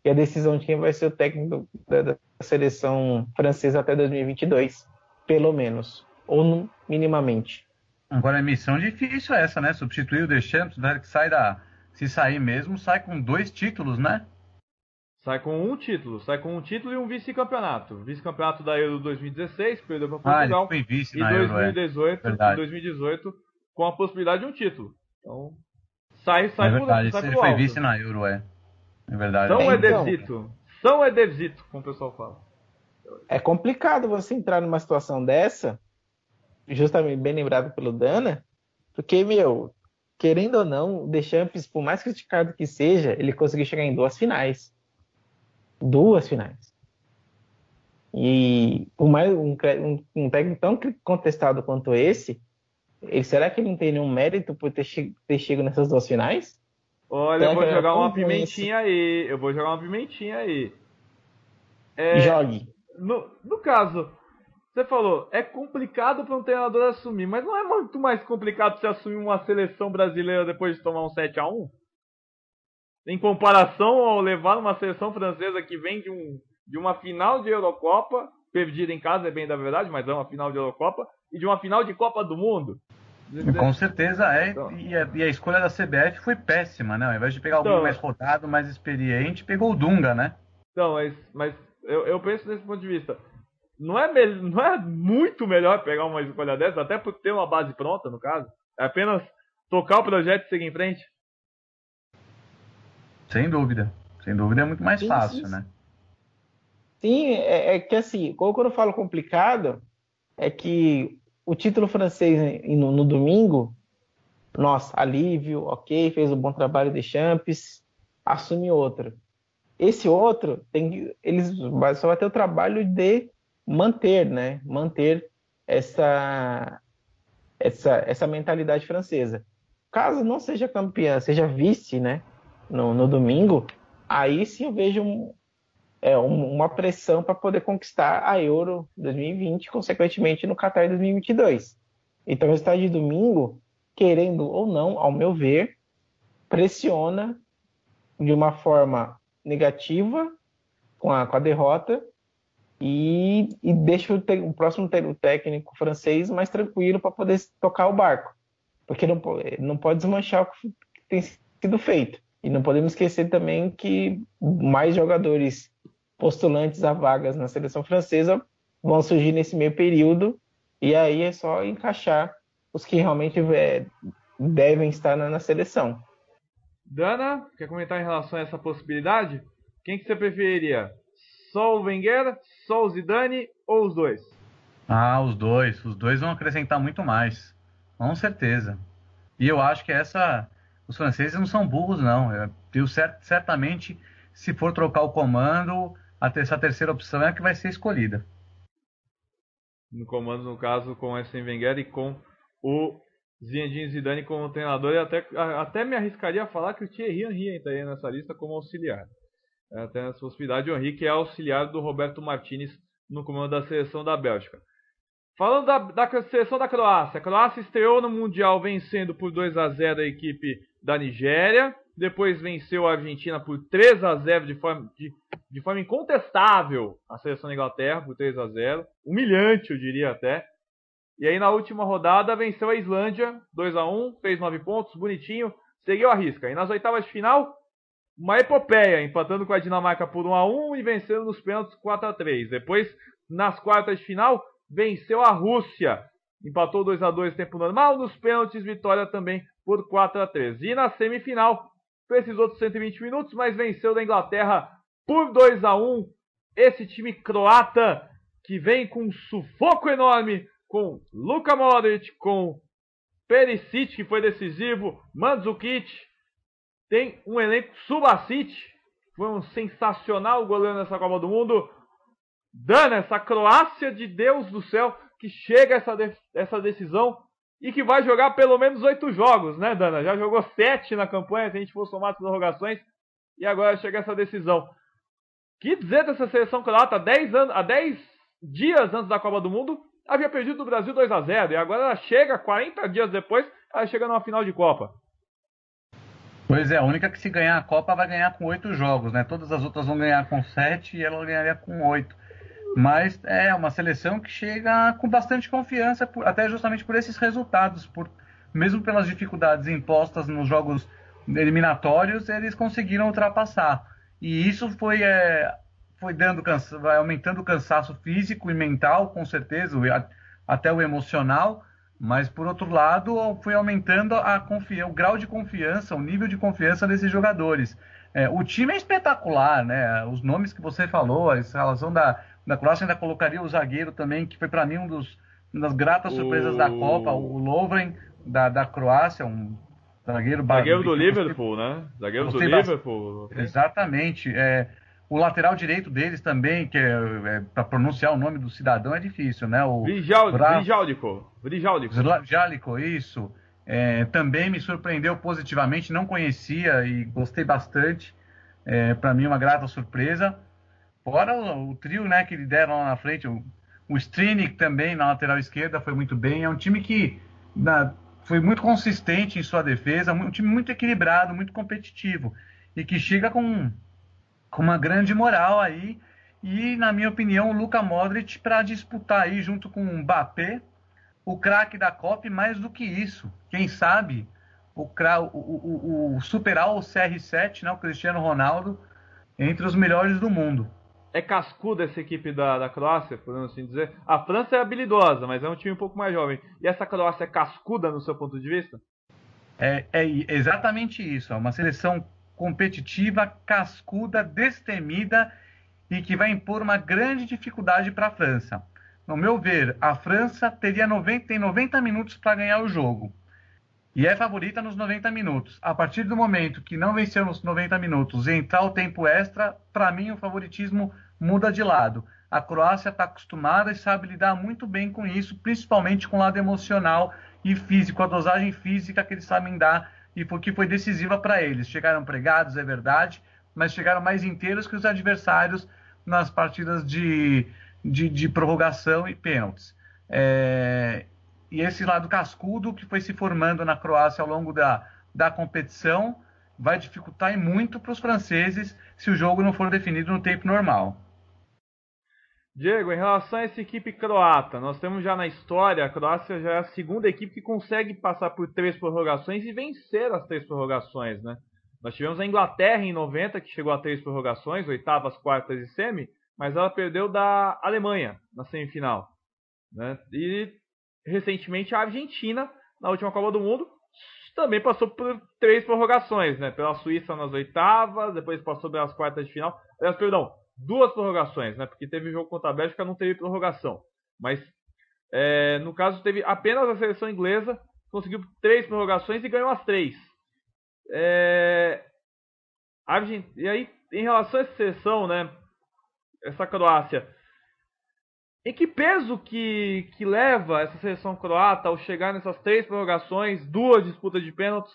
e a decisão de quem vai ser o técnico da, da seleção francesa até 2022, pelo menos, ou minimamente. Agora é missão difícil essa, né? Substituir o Deschamps, né? que sai da, se sair mesmo, sai com dois títulos, né? Sai com um título, sai com um título e um vice-campeonato. Vice-campeonato da Euro 2016, perdeu para Portugal. Ah, foi vice e na 2018, Euro, é. 2018 com a possibilidade de um título. Então, sai, sai é verdade, por, sai ele foi alto. vice na Euro, é. É verdade. São É, então. Edesito. São Edesito, como o pessoal fala. É complicado você entrar numa situação dessa, justamente bem lembrado pelo Dana, porque, meu, querendo ou não, o Deschamps, por mais criticado que seja, ele conseguiu chegar em duas finais. Duas finais. E por mais um, um, um técnico tão contestado quanto esse, ele, será que ele não tem nenhum mérito por ter, che ter chegado nessas duas finais? Olha, Será eu vou jogar era uma pimentinha aí. Eu vou jogar uma pimentinha aí. É, Jogue. no, no caso, você falou, é complicado para um treinador assumir, mas não é muito mais complicado você assumir uma seleção brasileira depois de tomar um 7 a 1 em comparação ao levar uma seleção francesa que vem de, um, de uma final de Eurocopa, perdida em casa, é bem da verdade, mas é uma final de Eurocopa, e de uma final de Copa do Mundo. Com certeza é, então, e, a, e, a, escolha da CBF foi péssima, né? Ao invés de pegar alguém então, mais rodado, mais experiente, pegou o Dunga, né? Então, mas, mas eu, eu penso nesse ponto de vista. Não é, não é muito melhor pegar uma escolha dessa, até por ter uma base pronta, no caso. É apenas tocar o projeto e seguir em frente. Sem dúvida. Sem dúvida é muito mais sim, fácil, sim. né? Sim, é, é, que assim, quando eu falo complicado, é que o título francês no, no domingo, nossa, alívio, ok, fez um bom trabalho de champs, assume outro. Esse outro, tem, eles só vai ter o trabalho de manter, né? Manter essa, essa, essa mentalidade francesa. Caso não seja campeã, seja vice, né? No, no domingo, aí sim eu vejo um, é, uma pressão para poder conquistar a Euro 2020, consequentemente no Qatar 2022. Então, o resultado de domingo, querendo ou não, ao meu ver, pressiona de uma forma negativa com a, com a derrota e, e deixa o, te, o próximo o técnico francês mais tranquilo para poder tocar o barco. Porque não, não pode desmanchar o que tem sido feito. E não podemos esquecer também que mais jogadores postulantes a vagas na seleção francesa vão surgir nesse meio período, e aí é só encaixar os que realmente é, devem estar na, na, seleção. Dana, quer comentar em relação a essa possibilidade? Quem que você preferiria? Só o Wenger, só o Zidane ou os dois? Ah, os dois. Os dois vão acrescentar muito mais. Com certeza. E eu acho que essa. Os franceses não são burros, não. Eu, cert... certamente, se for trocar o comando, essa terceira opção é a que vai ser escolhida. No comando, no caso, com o Arsene Wenger e com o Zinedine Zidane como treinador, e até, até me arriscaria a falar que o Thierry Henry entraria nessa lista como auxiliar. Até essa possibilidade, o Henry que é auxiliar do Roberto Martinez no comando da seleção da Bélgica. Falando da, da seleção da Croácia, a Croácia estreou no Mundial vencendo por 2 a 0 a equipe da Nigéria depois venceu a Argentina por 3 a 0 de forma, de, de forma incontestável a seleção da Inglaterra por 3 a 0 humilhante eu diria até. E aí na última rodada venceu a Islândia 2 a 1 fez 9 pontos, bonitinho, seguiu a risca. E nas oitavas de final, uma epopeia, empatando com a Dinamarca por 1 a 1 e vencendo nos pênaltis 4 a 3 Depois, nas quartas de final, venceu a Rússia, empatou 2 a 2 tempo normal, nos pênaltis vitória também por 4 a 3 E na semifinal, precisou de 120 minutos, mas venceu da Inglaterra por 2 a 1 Esse time croata que vem com um sufoco enorme com Luka Modric, com Perisic, que foi decisivo, Mandzukic, tem um elenco Subasic, foi um sensacional goleiro nessa Copa do Mundo. Dana, essa Croácia de Deus do céu, que chega a essa, de essa decisão e que vai jogar pelo menos oito jogos, né, Dana? Já jogou sete na campanha, se a gente for somar as prorrogações, e agora chega essa decisão. Que dizer dessa seleção croata, há 10 anos, há 10 dias antes da Copa do Mundo, havia perdido do Brasil 2 a 0 e agora ela chega 40 dias depois, ela chega numa final de Copa. Pois é, a única que se ganhar a Copa vai ganhar com oito jogos, né? Todas as outras vão ganhar com sete e ela ganharia com oito. Mas é uma seleção que chega com bastante confiança, por, até justamente por esses resultados, por, mesmo pelas dificuldades impostas nos jogos eliminatórios, eles conseguiram ultrapassar. E isso foi, é, foi dando vai aumentando o cansaço físico e mental, com certeza, até o emocional, mas por outro lado, foi aumentando a o grau de confiança, o nível de confiança desses jogadores. É, o time é espetacular, né? Os nomes que você falou, a escalação da, da Croácia ainda colocaria o zagueiro também, que foi para mim um dos, uma das gratas surpresas o... da Copa, o Lovren da, da Croácia, um zagueiro Zagueiro do Liverpool, né? Zagueiro do Liverpool. Exatamente. É, o lateral direito deles também, que é, é para pronunciar o nome do cidadão é difícil, né? O Brijaldico. Brijaldico. isso. É, também me surpreendeu positivamente, não conhecia e gostei bastante. É, para mim, uma grata surpresa. Fora o, o, trio né, que deram lá na frente, o, o Strinik também na lateral esquerda foi muito bem. É um time que na, foi muito consistente em sua defesa, um time muito equilibrado, muito competitivo. e que chega com, com uma grande moral aí. E, na minha opinião, o Luka Modric para disputar aí junto com o Mbappé o craque da Copa mais do que isso. Quem sabe o, o, o, o superar o CR7, né, o Cristiano Ronaldo, entre os melhores do mundo. É cascuda essa equipe da, da Croácia, podemos assim dizer. A França é habilidosa, mas é um time um pouco mais jovem. E essa Croácia é cascuda no seu ponto de vista? É, é exatamente isso. É uma seleção competitiva, cascuda, destemida e que vai impor uma grande dificuldade para a França. No meu ver, a França teria 90, tem 90 minutos para ganhar o jogo. E é favorita nos 90 minutos. A partir do momento que não venceu nos 90 minutos e entrar o tempo extra, para mim o favoritismo muda de lado. A Croácia está acostumada e sabe lidar muito bem com isso, principalmente com o lado emocional e físico, a dosagem física que eles sabem dar e porque foi decisiva para eles. Chegaram pregados, é verdade, mas chegaram mais inteiros que os adversários nas partidas de, de, de prorrogação e pênaltis. É, e esse lado cascudo que foi se formando na Croácia ao longo da, da competição vai dificultar muito para os franceses se o jogo não for definido no tempo normal. Diego, em relação a essa equipe croata, nós temos já na história, a Croácia já é a segunda equipe que consegue passar por três prorrogações e vencer as três prorrogações, né? Nós tivemos a Inglaterra em 90, que chegou a três prorrogações, oitavas, quartas e semi, mas ela perdeu da Alemanha na semifinal. Né? E recentemente a Argentina, na última Copa do Mundo, também passou por três prorrogações, né? Pela Suíça nas oitavas, depois passou pelas quartas de final. Aliás, perdão, duas prorrogações, né? Porque teve jogo contra a Bélgica, não teve prorrogação. Mas é, no caso teve apenas a seleção inglesa conseguiu três prorrogações e ganhou as três. É, e aí, em relação a essa seleção, né? Essa Croácia em que peso que, que leva essa seleção croata ao chegar nessas três prorrogações, duas disputas de pênaltis,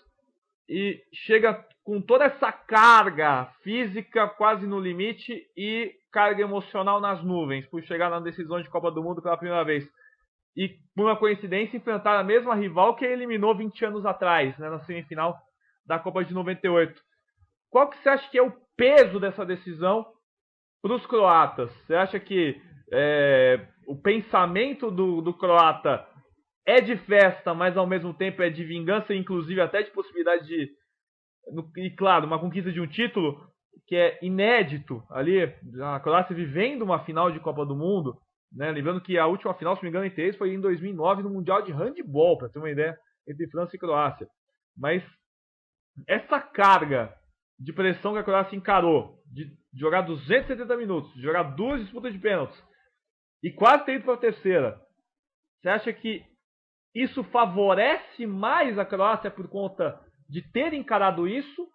e chega com toda essa carga física quase no limite e carga emocional nas nuvens, por chegar na decisão de Copa do Mundo pela primeira vez. E, por uma coincidência, enfrentar a mesma rival que eliminou 20 anos atrás, né, na semifinal da Copa de 98. Qual que você acha que é o peso dessa decisão para os croatas? Você acha que é, o pensamento do, do croata é de festa, mas ao mesmo tempo é de vingança, inclusive até de possibilidade de. E claro, uma conquista de um título que é inédito ali. A Croácia vivendo uma final de Copa do Mundo. Né? Lembrando que a última final, se não me engano, entre eles foi em 2009 no Mundial de Handball, para ter uma ideia, entre França e Croácia. Mas essa carga de pressão que a Croácia encarou, de jogar 270 minutos, de jogar duas disputas de pênaltis, e quase ter ido para a terceira. Você acha que isso favorece mais a Croácia por conta de ter encarado isso?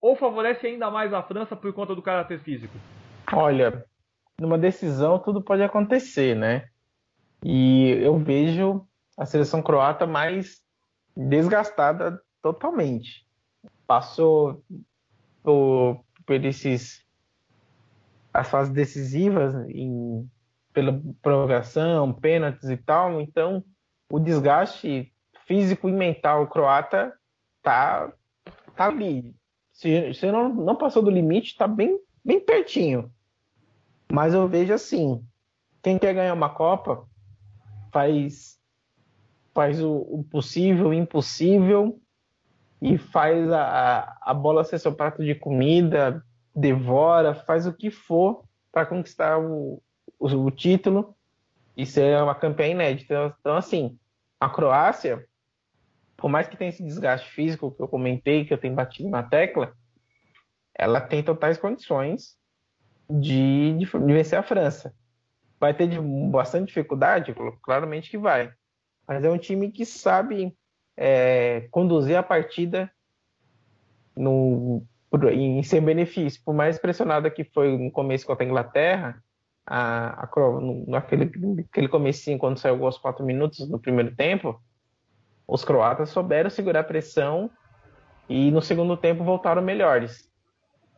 Ou favorece ainda mais a França por conta do caráter físico? Olha, numa decisão tudo pode acontecer, né? E eu vejo a seleção croata mais desgastada totalmente. Passou por, por esses as fases decisivas em pela prorrogação, pênaltis e tal. Então, o desgaste físico e mental croata tá, tá ali. Se, se não, não passou do limite, tá bem, bem pertinho. Mas eu vejo assim: quem quer ganhar uma Copa faz, faz o, o possível, o impossível e faz a, a bola ser seu prato de comida, devora, faz o que for para conquistar o, o, o título e ser uma campeã inédita. Então, assim, a Croácia, por mais que tenha esse desgaste físico que eu comentei, que eu tenho batido na tecla, ela tem totais condições de, de, de vencer a França. Vai ter de, bastante dificuldade? Claramente que vai. Mas é um time que sabe é, conduzir a partida no, em seu benefício. Por mais pressionada que foi no começo contra a Inglaterra, a, a naquele, naquele comecinho, quando saiu aos quatro minutos no primeiro tempo, os croatas souberam segurar a pressão e no segundo tempo voltaram melhores.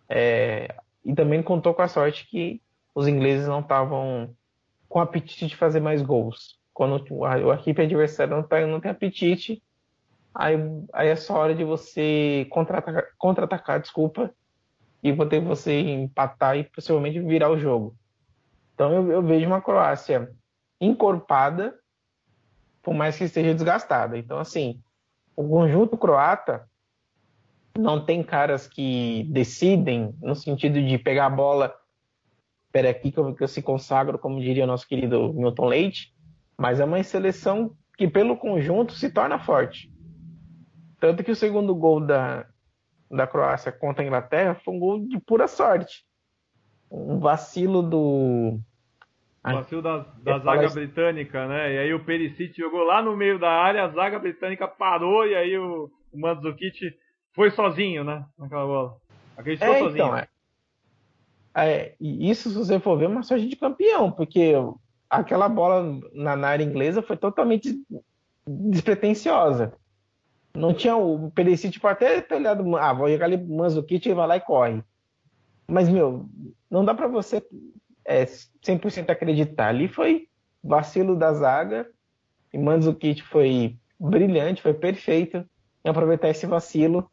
É, e também contou com a sorte que os ingleses não estavam com apetite de fazer mais gols. Quando a, a equipe adversária não, tá, não tem apetite, aí, aí é só hora de você contra-atacar, contra desculpa, e poder você empatar e possivelmente virar o jogo. Então eu, eu vejo uma Croácia encorpada, por mais que esteja desgastada. Então, assim, o conjunto croata não tem caras que decidem no sentido de pegar a bola. Espera aqui que eu, que eu se consagro, como diria o nosso querido Milton Leite, mas é uma seleção que, pelo conjunto, se torna forte. Tanto que o segundo gol da, da Croácia contra a Inglaterra foi um gol de pura sorte. Um vacilo do. vacilo da, da zaga britânica, né? E aí o Perisic jogou lá no meio da área, a zaga britânica parou e aí o, o Mandzukic foi sozinho, né? Naquela bola. Acreditou é, sozinho. Então, é, é, isso, se você for ver, é uma sorte de campeão, porque aquela bola na, na área inglesa foi totalmente despretensiosa. Não tinha o Perisic para até ter olhado, ah, vou jogar ali Manzukic e vai lá e corre. Mas, meu, não dá para você é, 100% acreditar. Ali foi vacilo da zaga e Manzukic foi brilhante, foi perfeito em aproveitar esse vacilo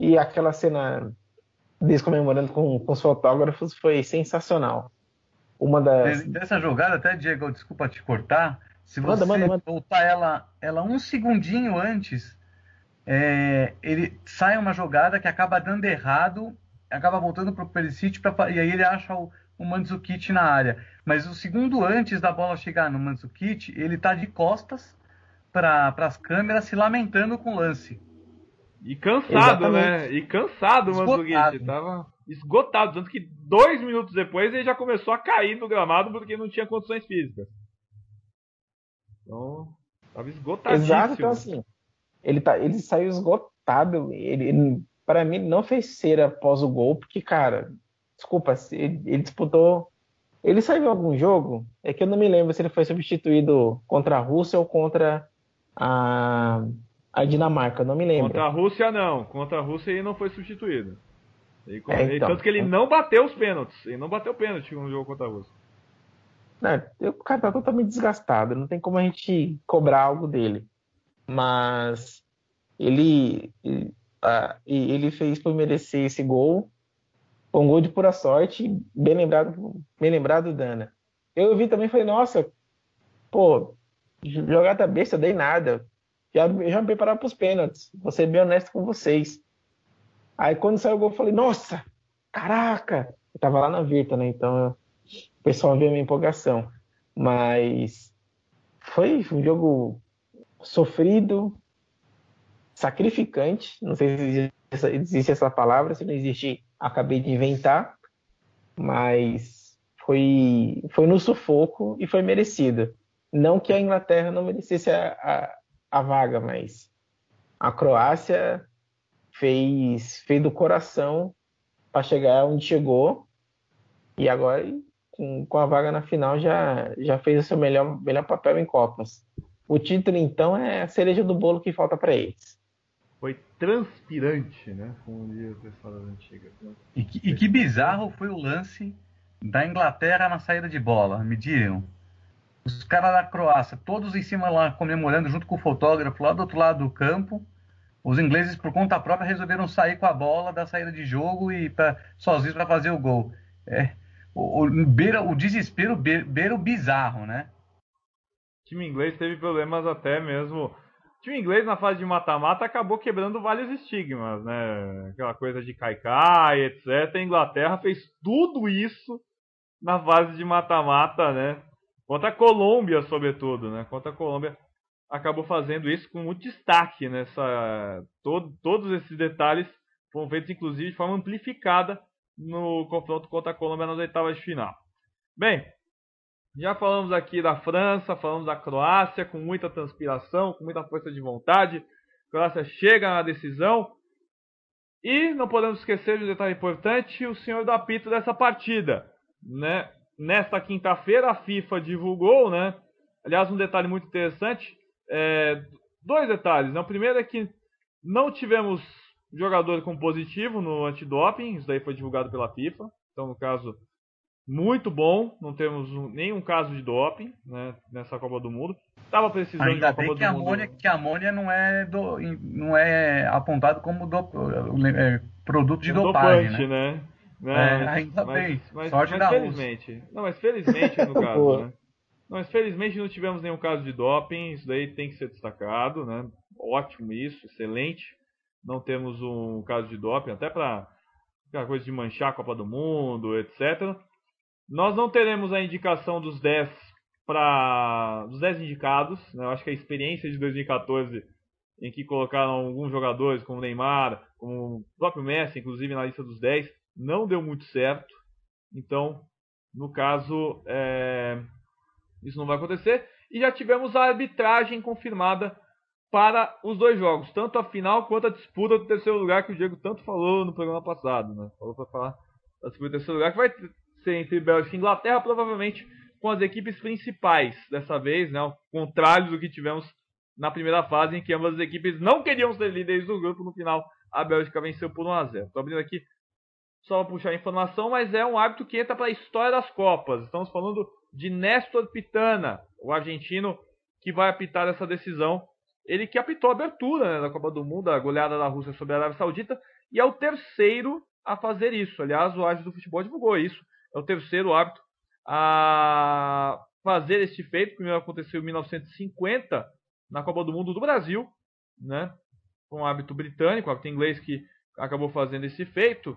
e aquela cena deles comemorando com, com os fotógrafos foi sensacional. Uma das... Dessa jogada, até, Diego, desculpa te cortar, se você manda, manda, manda. voltar ela, ela um segundinho antes, é, ele sai uma jogada que acaba dando errado, acaba voltando para o Perisic, pra, e aí ele acha o, o Mandzukic na área. Mas o segundo antes da bola chegar no Mandzukic, ele está de costas para as câmeras se lamentando com o lance. E cansado, né? Exatamente. né? E cansado o Mandzukic. Tava esgotado. Tanto que dois minutos depois ele já começou a cair no gramado porque não tinha condições físicas. Então, tava esgotadíssimo. Exato, então assim, ele, tá, ele saiu esgotado. Ele, ele para mim, não fez ser após o gol, porque, cara, desculpa, ele, ele disputou. Ele saiu em algum jogo? É que eu não me lembro se ele foi substituído contra a Rússia ou contra a, a Dinamarca, não me lembro. Contra a Rússia, não. Contra a Rússia ele não foi substituído. Ele, é, então. Tanto que ele não bateu os pênaltis. Ele não bateu pênalti no jogo contra a Rússia. Não, o cara tá totalmente desgastado. Não tem como a gente cobrar algo dele. Mas ele, ele fez por merecer esse gol. Foi um gol de pura sorte. Bem lembrado, bem lembrado, Dana. Eu vi também falei, nossa, pô, jogada besta, dei nada. Já, já me preparava para os pênaltis. Vou ser bem honesto com vocês. Aí quando saiu o gol, eu falei, nossa, caraca! Eu tava lá na Virta, né? Então eu, o pessoal viu a minha empolgação. Mas foi um jogo sofrido, sacrificante. Não sei se existe, essa palavra, se não existe, acabei de inventar. Mas foi, foi no sufoco e foi merecido. Não que a Inglaterra não merecesse a, a, a vaga, mas a Croácia fez, fez do coração para chegar onde chegou e agora com, com a vaga na final já, já fez o seu melhor, melhor papel em Copas. O título, então, é a cereja do bolo que falta para eles. Foi transpirante, né? Como diz o pessoal das antigas. E que, e que bizarro foi o lance da Inglaterra na saída de bola, me digam. Os caras da Croácia, todos em cima lá comemorando junto com o fotógrafo lá do outro lado do campo. Os ingleses, por conta própria, resolveram sair com a bola da saída de jogo e pra, sozinhos para fazer o gol. É, o, o, beira, o desespero beira, beira o bizarro, né? O time inglês teve problemas até mesmo. Time inglês na fase de mata-mata acabou quebrando vários estigmas, né? Aquela coisa de caicai, etc. A Inglaterra fez tudo isso na fase de mata-mata, né? Contra a Colômbia, sobretudo, né? Contra a Colômbia acabou fazendo isso com muito destaque nessa todo, todos esses detalhes foram feitos inclusive de forma amplificada no confronto contra a Colômbia nas oitavas de final. Bem, já falamos aqui da França, falamos da Croácia com muita transpiração, com muita força de vontade. A Croácia chega na decisão e não podemos esquecer de um detalhe importante, o senhor do apito dessa partida, né? Nesta quinta-feira a FIFA divulgou, né? Aliás, um detalhe muito interessante, é, dois detalhes. Né? O primeiro é que não tivemos jogador com positivo no antidoping, isso daí foi divulgado pela FIFA. Então, no caso, muito bom, não temos nenhum caso de doping né, nessa Copa do Mundo. Tava precisando Ainda de Copa que do amônia, Mundo. Que a amônia não é, do, não é apontado como do, é, produto de um dopagem, dopante, né? né? Não, é, ainda mas, bem. Mas, Sorte mas da felizmente. Não, mas felizmente no caso, né? Não, mas felizmente não tivemos nenhum caso de doping, isso daí tem que ser destacado, né? Ótimo isso, excelente. Não temos um caso de doping, até para aquela coisa de manchar a Copa do Mundo, etc. Nós não teremos a indicação dos 10 para dos 10 indicados, né? Eu acho que a experiência de 2014 em que colocaram alguns jogadores como Neymar, como o próprio Messi, inclusive na lista dos 10, não deu muito certo. Então, no caso, é, isso não vai acontecer. E já tivemos a arbitragem confirmada para os dois jogos, tanto a final quanto a disputa do terceiro lugar, que o Diego tanto falou no programa passado. Né? Falou para falar da disputa do terceiro lugar, que vai ser entre Bélgica e Inglaterra, provavelmente com as equipes principais dessa vez, né? ao contrário do que tivemos na primeira fase, em que ambas as equipes não queriam ser líderes do grupo. No final, a Bélgica venceu por 1 a 0 Estou abrindo aqui só para puxar a informação, mas é um árbitro que entra para a história das Copas. Estamos falando de Néstor Pitana, o argentino que vai apitar essa decisão. Ele que apitou a abertura né, da Copa do Mundo, a goleada da Rússia sobre a Arábia Saudita, e é o terceiro a fazer isso. Aliás, o árbitro do futebol divulgou isso. É o terceiro árbitro a fazer este feito. O primeiro aconteceu em 1950, na Copa do Mundo do Brasil, né? Com um árbitro britânico, árbitro inglês que acabou fazendo esse feito.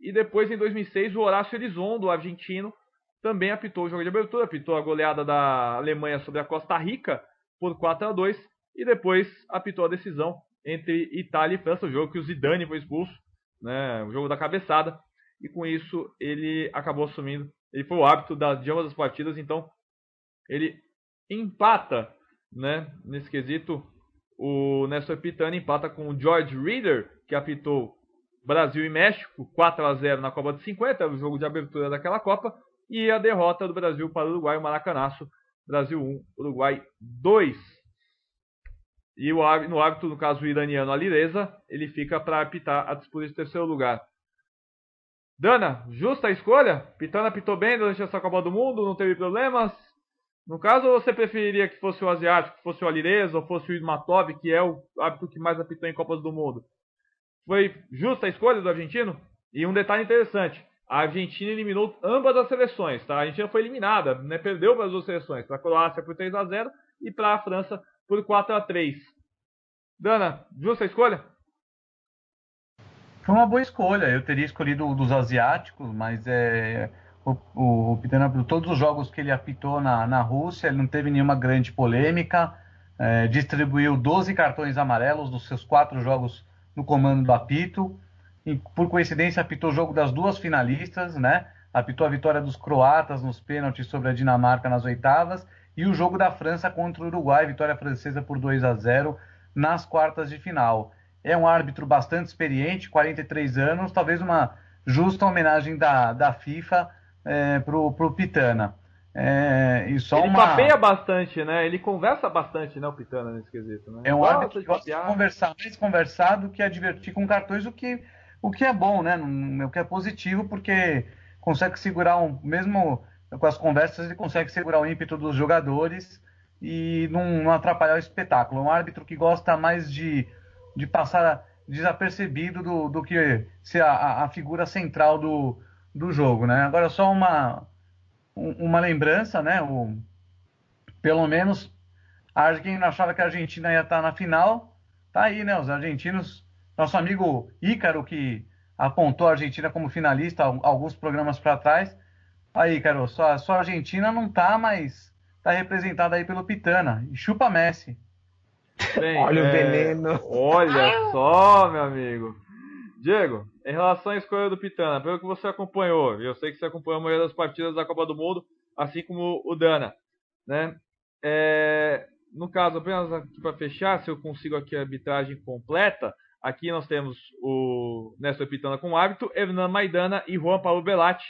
E depois, em 2006, o Horácio Elizondo, argentino, também apitou o jogo de abertura, apitou a goleada da Alemanha sobre a Costa Rica por 4 a 2 e depois apitou a decisão entre Itália e França, o jogo que o Zidane foi expulso, né, o jogo da cabeçada, e com isso ele acabou assumindo, ele foi o árbitro de ambas as partidas, então ele empata, né, nesse quesito, o Nestor Pitani empata com o George Reader, que apitou Brasil e México, 4 a 0 na Copa de 50, o jogo de abertura daquela Copa, e a derrota do Brasil para o Uruguai, o Maracanaço, Brasil 1, Uruguai 2. E o, no hábito, no caso o iraniano Alireza, ele fica para apitar a disputa de terceiro lugar. Dana, justa a escolha? Pitana apitou bem durante essa Copa do Mundo, não teve problemas? No caso, você preferiria que fosse o asiático, que fosse o Alireza, ou fosse o Idmatov, que é o árbitro que mais apitou em Copas do Mundo? Foi justa a escolha do argentino? E um detalhe interessante: a Argentina eliminou ambas as seleções. Tá? A Argentina foi eliminada, né? perdeu para as duas seleções, para a Croácia por 3 a 0 e para a França por 4 a 3 Dana, justa a escolha? Foi uma boa escolha. Eu teria escolhido o dos asiáticos, mas é, o, o, Pitana, todos os jogos que ele apitou na, na Rússia, ele não teve nenhuma grande polêmica. É, distribuiu 12 cartões amarelos dos seus quatro jogos no comando do apito. E, por coincidência, apitou o jogo das duas finalistas, né? Apitou a vitória dos croatas nos pênaltis sobre a Dinamarca nas oitavas e o jogo da França contra o Uruguai, vitória francesa por 2 a 0 nas quartas de final. É um árbitro bastante experiente, 43 anos, talvez uma justa homenagem da, da FIFA é, pro, pro Pitana. É, e só ele uma... papeia bastante, né? Ele conversa bastante, né, o Pitana, nesse quesito. Né? É um árbitro que gosta de conversar, mais conversar do que a divertir com cartões, o que, o que é bom, né? O que é positivo, porque consegue segurar, um, mesmo com as conversas, ele consegue segurar o ímpeto dos jogadores e não, não atrapalhar o espetáculo. É um árbitro que gosta mais de, de passar desapercebido do, do que ser a, a figura central do, do jogo, né? Agora, só uma uma lembrança, né? O, pelo menos quem achava que a Argentina ia estar na final, tá aí, né? Os argentinos, nosso amigo Ícaro que apontou a Argentina como finalista alguns programas para trás. Aí, Ícaro, só, só a Argentina não tá, mas tá representada aí pelo Pitana. E chupa Messi. Bem, olha é... o veneno. Olha só, meu amigo. Diego, em relação à escolha do Pitana, pelo que você acompanhou, eu sei que você acompanhou a maioria das partidas da Copa do Mundo, assim como o Dana, né? É, no caso, apenas aqui para fechar, se eu consigo aqui a arbitragem completa, aqui nós temos o Néstor Pitana como árbitro, Hernan Maidana e Juan Paulo Belatti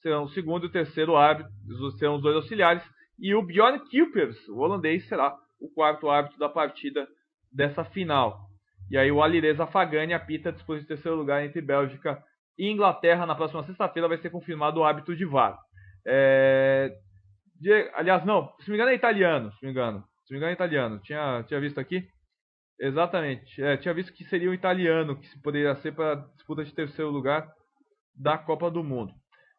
serão o segundo e o terceiro árbitro, serão os dois auxiliares, e o Bjorn Kuipers, o holandês, será o quarto árbitro da partida dessa final. E aí o Alireza Fagani apita disputa de terceiro lugar entre Bélgica e Inglaterra. Na próxima sexta-feira vai ser confirmado o hábito de VAR. É... De... Aliás, não, se me engano é italiano, se me engano. Se me engano é italiano. Tinha, tinha visto aqui. Exatamente. É, tinha visto que seria o italiano que poderia ser para disputa de terceiro lugar. da Copa do Mundo.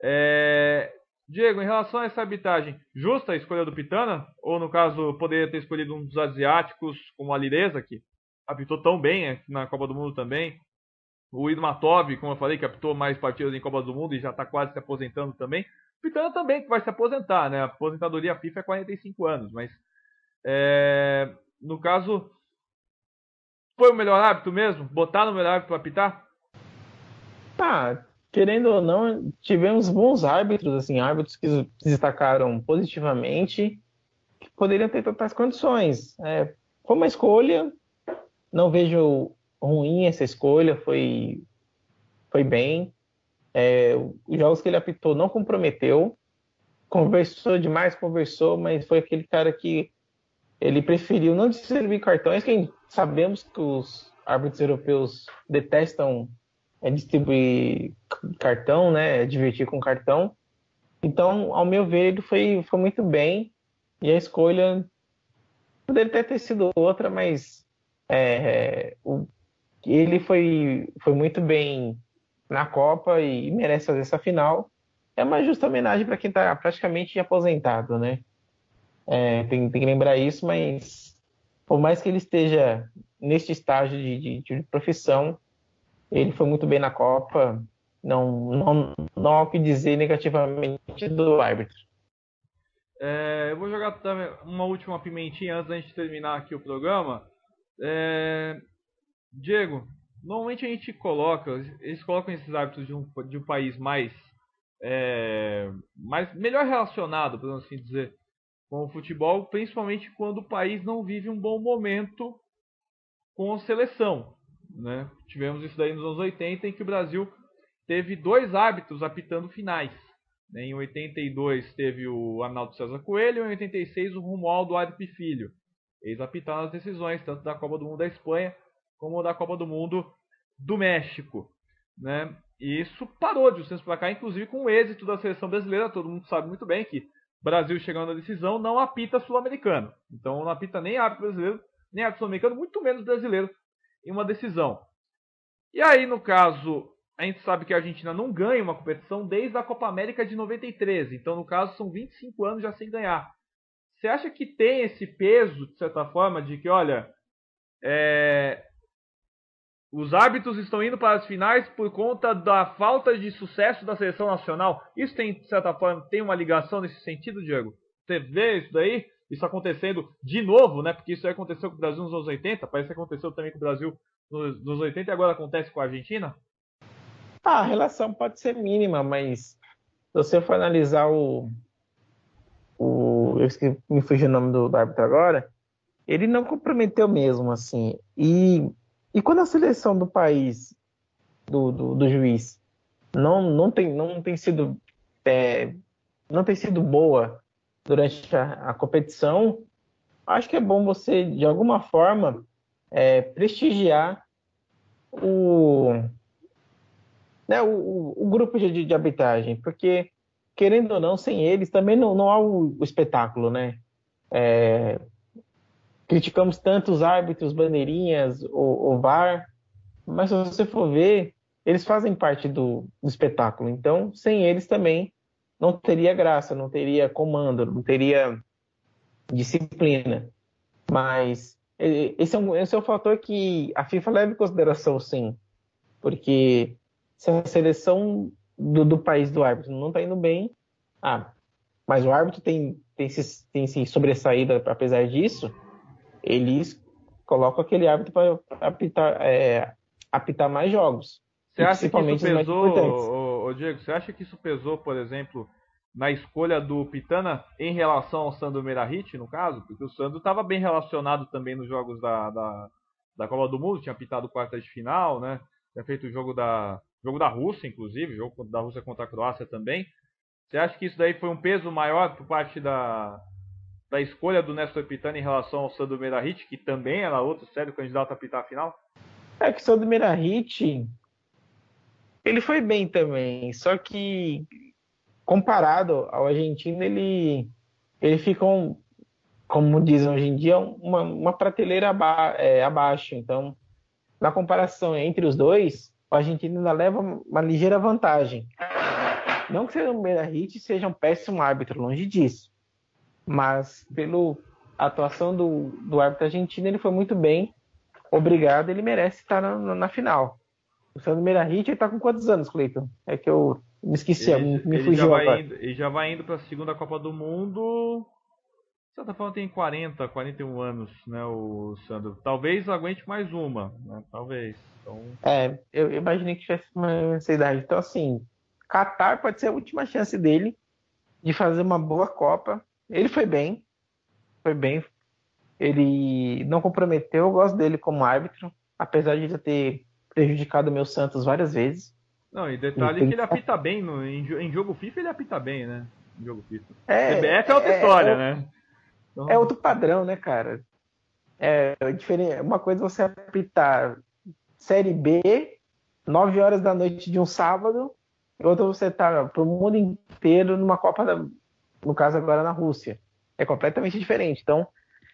É... Diego, em relação a essa arbitragem, justa a escolha do Pitana? Ou, no caso, poderia ter escolhido um dos asiáticos, como a Lireza, que apitou tão bem na Copa do Mundo também? O Idmatov, como eu falei, que apitou mais partidas em Copa do Mundo e já está quase se aposentando também. O Pitana também que vai se aposentar, né? A aposentadoria FIFA é 45 anos, mas é... no caso, foi o melhor hábito mesmo? Botar no melhor hábito para apitar? Tá, querendo ou não, tivemos bons árbitros, assim, árbitros que se destacaram positivamente, que poderiam ter totais condições. É, foi uma escolha, não vejo ruim essa escolha, foi, foi bem. É, os jogos que ele apitou não comprometeu, conversou demais, conversou, mas foi aquele cara que ele preferiu não distribuir cartões, que sabemos que os árbitros europeus detestam é distribuir cartão, né? É divertir com cartão. Então, ao meu ver, ele foi, foi muito bem. E a escolha poderia até ter sido outra, mas é, o, ele foi, foi muito bem na Copa e merece fazer essa final. É uma justa homenagem para quem está praticamente aposentado, né? É, tem, tem, que lembrar isso, mas por mais que ele esteja neste estágio de, de, de profissão, ele foi muito bem na Copa. Não, não, não há o que dizer negativamente do árbitro. É, eu vou jogar também uma última pimentinha antes da gente terminar aqui o programa. É, Diego, normalmente a gente coloca, eles colocam esses árbitros de um, de um país mais, é, mais melhor relacionado, por assim dizer, com o futebol, principalmente quando o país não vive um bom momento com a seleção. Né? Tivemos isso daí nos anos 80, em que o Brasil teve dois árbitros apitando finais. Né? Em 82 teve o Arnaldo César Coelho, e em 86 o Romualdo Aripe Filho. Eles apitaram as decisões, tanto da Copa do Mundo da Espanha, como da Copa do Mundo do México. Né? E isso parou de uns para cá, inclusive com o êxito da seleção brasileira. Todo mundo sabe muito bem que Brasil chegando na decisão não apita sul-americano. Então não apita nem árbitro brasileiro, nem árbitro sul-americano, muito menos brasileiro em uma decisão. E aí, no caso, a gente sabe que a Argentina não ganha uma competição desde a Copa América de 93. Então, no caso, são 25 anos já sem ganhar. Você acha que tem esse peso, de certa forma, de que, olha, é... os árbitros estão indo para as finais por conta da falta de sucesso da seleção nacional? Isso tem, de certa forma, tem uma ligação nesse sentido, Diego? Você vê isso daí? Isso acontecendo de novo, né? Porque isso aí aconteceu com o Brasil nos anos 80, parece que aconteceu também com o Brasil nos, nos 80 e agora acontece com a Argentina? Ah, a relação pode ser mínima, mas se você for analisar o. o eu esqueci, me fugiu o nome do, do árbitro agora, ele não comprometeu mesmo, assim. E, e quando a seleção do país, do, do, do juiz, não, não, tem, não tem sido. É, não tem sido boa durante a, a, competição, acho que é bom você, de alguma forma, é, prestigiar o, né, o, o, grupo de, de arbitragem, porque, querendo ou não, sem eles também não, não há o, o espetáculo, né? É, criticamos tanto os árbitros, bandeirinhas, o, o VAR, mas se você for ver, eles fazem parte do, do espetáculo. Então, sem eles também não teria graça, não teria comando, não teria disciplina. Mas esse é, um, esse é um fator que a FIFA leva em consideração, sim. Porque se a seleção do, do país do árbitro não está indo bem, ah, mas o árbitro tem, tem, se, tem se sobressaído apesar disso, eles colocam aquele árbitro para apitar, é, apitar mais jogos. Você acha que isso pesou, Diego, você acha que isso pesou, por exemplo, na escolha do Pitana em relação ao Sandro Merahit, no caso? Porque o Sandro estava bem relacionado também nos jogos da, da, da Copa do Mundo, tinha pitado quartas de final, né? Tinha feito o jogo da, jogo da Rússia, inclusive, jogo da Rússia contra a Croácia também. Você acha que isso daí foi um peso maior por parte da, da escolha do Nestor Pitana em relação ao Sandro Merahit, que também era outro sério candidato a pitar a final? É que o Sandro Merahit ele foi bem também, só que comparado ao argentino, ele, ele fica, um, como dizem hoje em dia, uma, uma prateleira aba é, abaixo. Então, na comparação entre os dois, o argentino ainda leva uma ligeira vantagem. Não que o Merahit seja um péssimo árbitro, longe disso. Mas pela atuação do, do árbitro argentino, ele foi muito bem. Obrigado, ele merece estar na, na final. O Sandro Merahit está com quantos anos, Cleiton? É que eu me esqueci, ele, me ele fugiu já agora. Indo, ele já vai indo para a segunda Copa do Mundo. De certa forma tem 40, 41 anos, né, o Sandro. Talvez aguente mais uma, né? Talvez. Então... É, eu imaginei que tivesse uma, essa idade. Então, assim, Qatar pode ser a última chance dele de fazer uma boa Copa. Ele foi bem, foi bem. Ele não comprometeu, eu gosto dele como árbitro, apesar de já ter prejudicado o meu Santos várias vezes. Não, e detalhe que ele apita bem, no, em, em, jogo FIFA ele apita bem, né? Em jogo FIFA. É, CBF é outra é, história, é, né? Então... É outro padrão, né, cara? É, é diferente. Uma coisa é você apitar Série B, 9 horas da noite de um sábado, e outra você tá pro mundo inteiro numa Copa, da, no caso agora na Rússia. É completamente diferente. Então,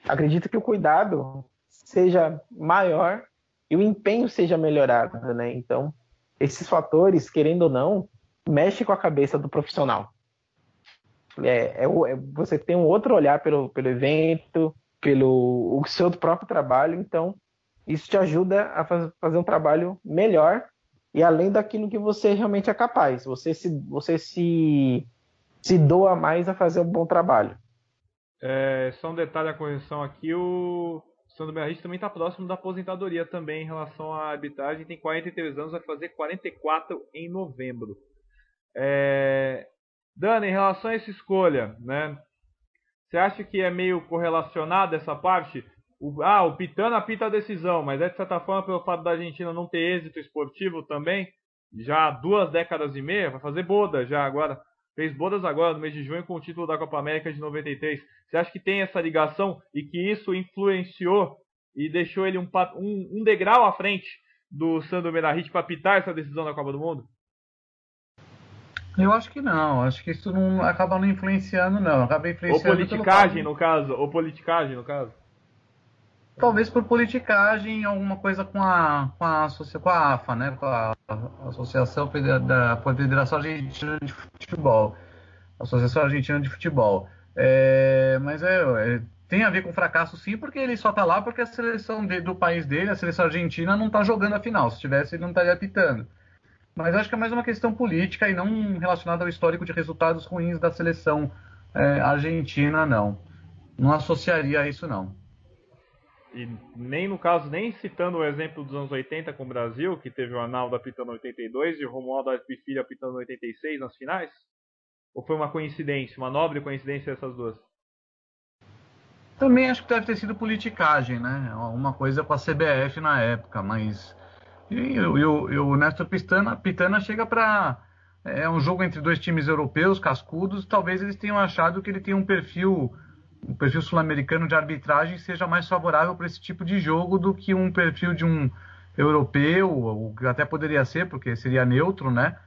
acredito que o cuidado seja maior e o empenho seja melhorado, né? Então, esses fatores, querendo ou não, mexe com a cabeça do profissional. É, é, é, você tem um outro olhar pelo, pelo evento, pelo o seu próprio trabalho, então isso te ajuda a faz, fazer um trabalho melhor e além daquilo que você realmente é capaz. Você se, você se, se doa mais a fazer um bom trabalho. É, só um detalhe a correção aqui, o Sandro Berrich também está próximo da aposentadoria também em relação à arbitragem, tem 43 anos, vai fazer 44 em novembro. É... Dani, em relação a essa escolha, né? Você acha que é meio correlacionada essa parte? O, ah, o Pitana apita a decisão, mas é de certa forma pelo fato da Argentina não ter êxito esportivo também, já há duas décadas e meia, vai fazer boda já agora. Fez bodas agora no mês de junho com o título da Copa América de 93. Você acha que tem essa ligação e que isso influenciou e deixou ele um, um, um degrau à frente do Sandro Merahit para apitar essa decisão da Copa do Mundo? Eu acho que não, acho que isso não acaba não influenciando, não. Acaba influenciando. Ou politicagem, no caso. Ou politicagem, no caso. Talvez por politicagem, alguma coisa com a, com a, com a AFA, né? Com a Associação da Federação Argentina de Futebol. Associação Argentina de Futebol. É, mas é, é, tem a ver com fracasso sim, porque ele só tá lá porque a seleção de, do país dele, a seleção argentina, não tá jogando a final. Se tivesse, ele não estaria apitando. Mas acho que é mais uma questão política e não relacionada ao histórico de resultados ruins da seleção é, argentina, não. Não associaria a isso, não. E nem no caso, nem citando o exemplo dos anos 80 com o Brasil, que teve o Arnaldo apitando 82 e o Romualdo Filho apitando 86 nas finais? Ou foi uma coincidência, uma nobre coincidência essas duas? Também acho que deve ter sido politicagem, né? Uma coisa com a CBF na época, mas e, o Néstor Pitana, Pitana chega para. É um jogo entre dois times europeus, cascudos. Talvez eles tenham achado que ele tem um perfil, um perfil sul-americano de arbitragem seja mais favorável para esse tipo de jogo do que um perfil de um europeu, ou até poderia ser, porque seria neutro, né?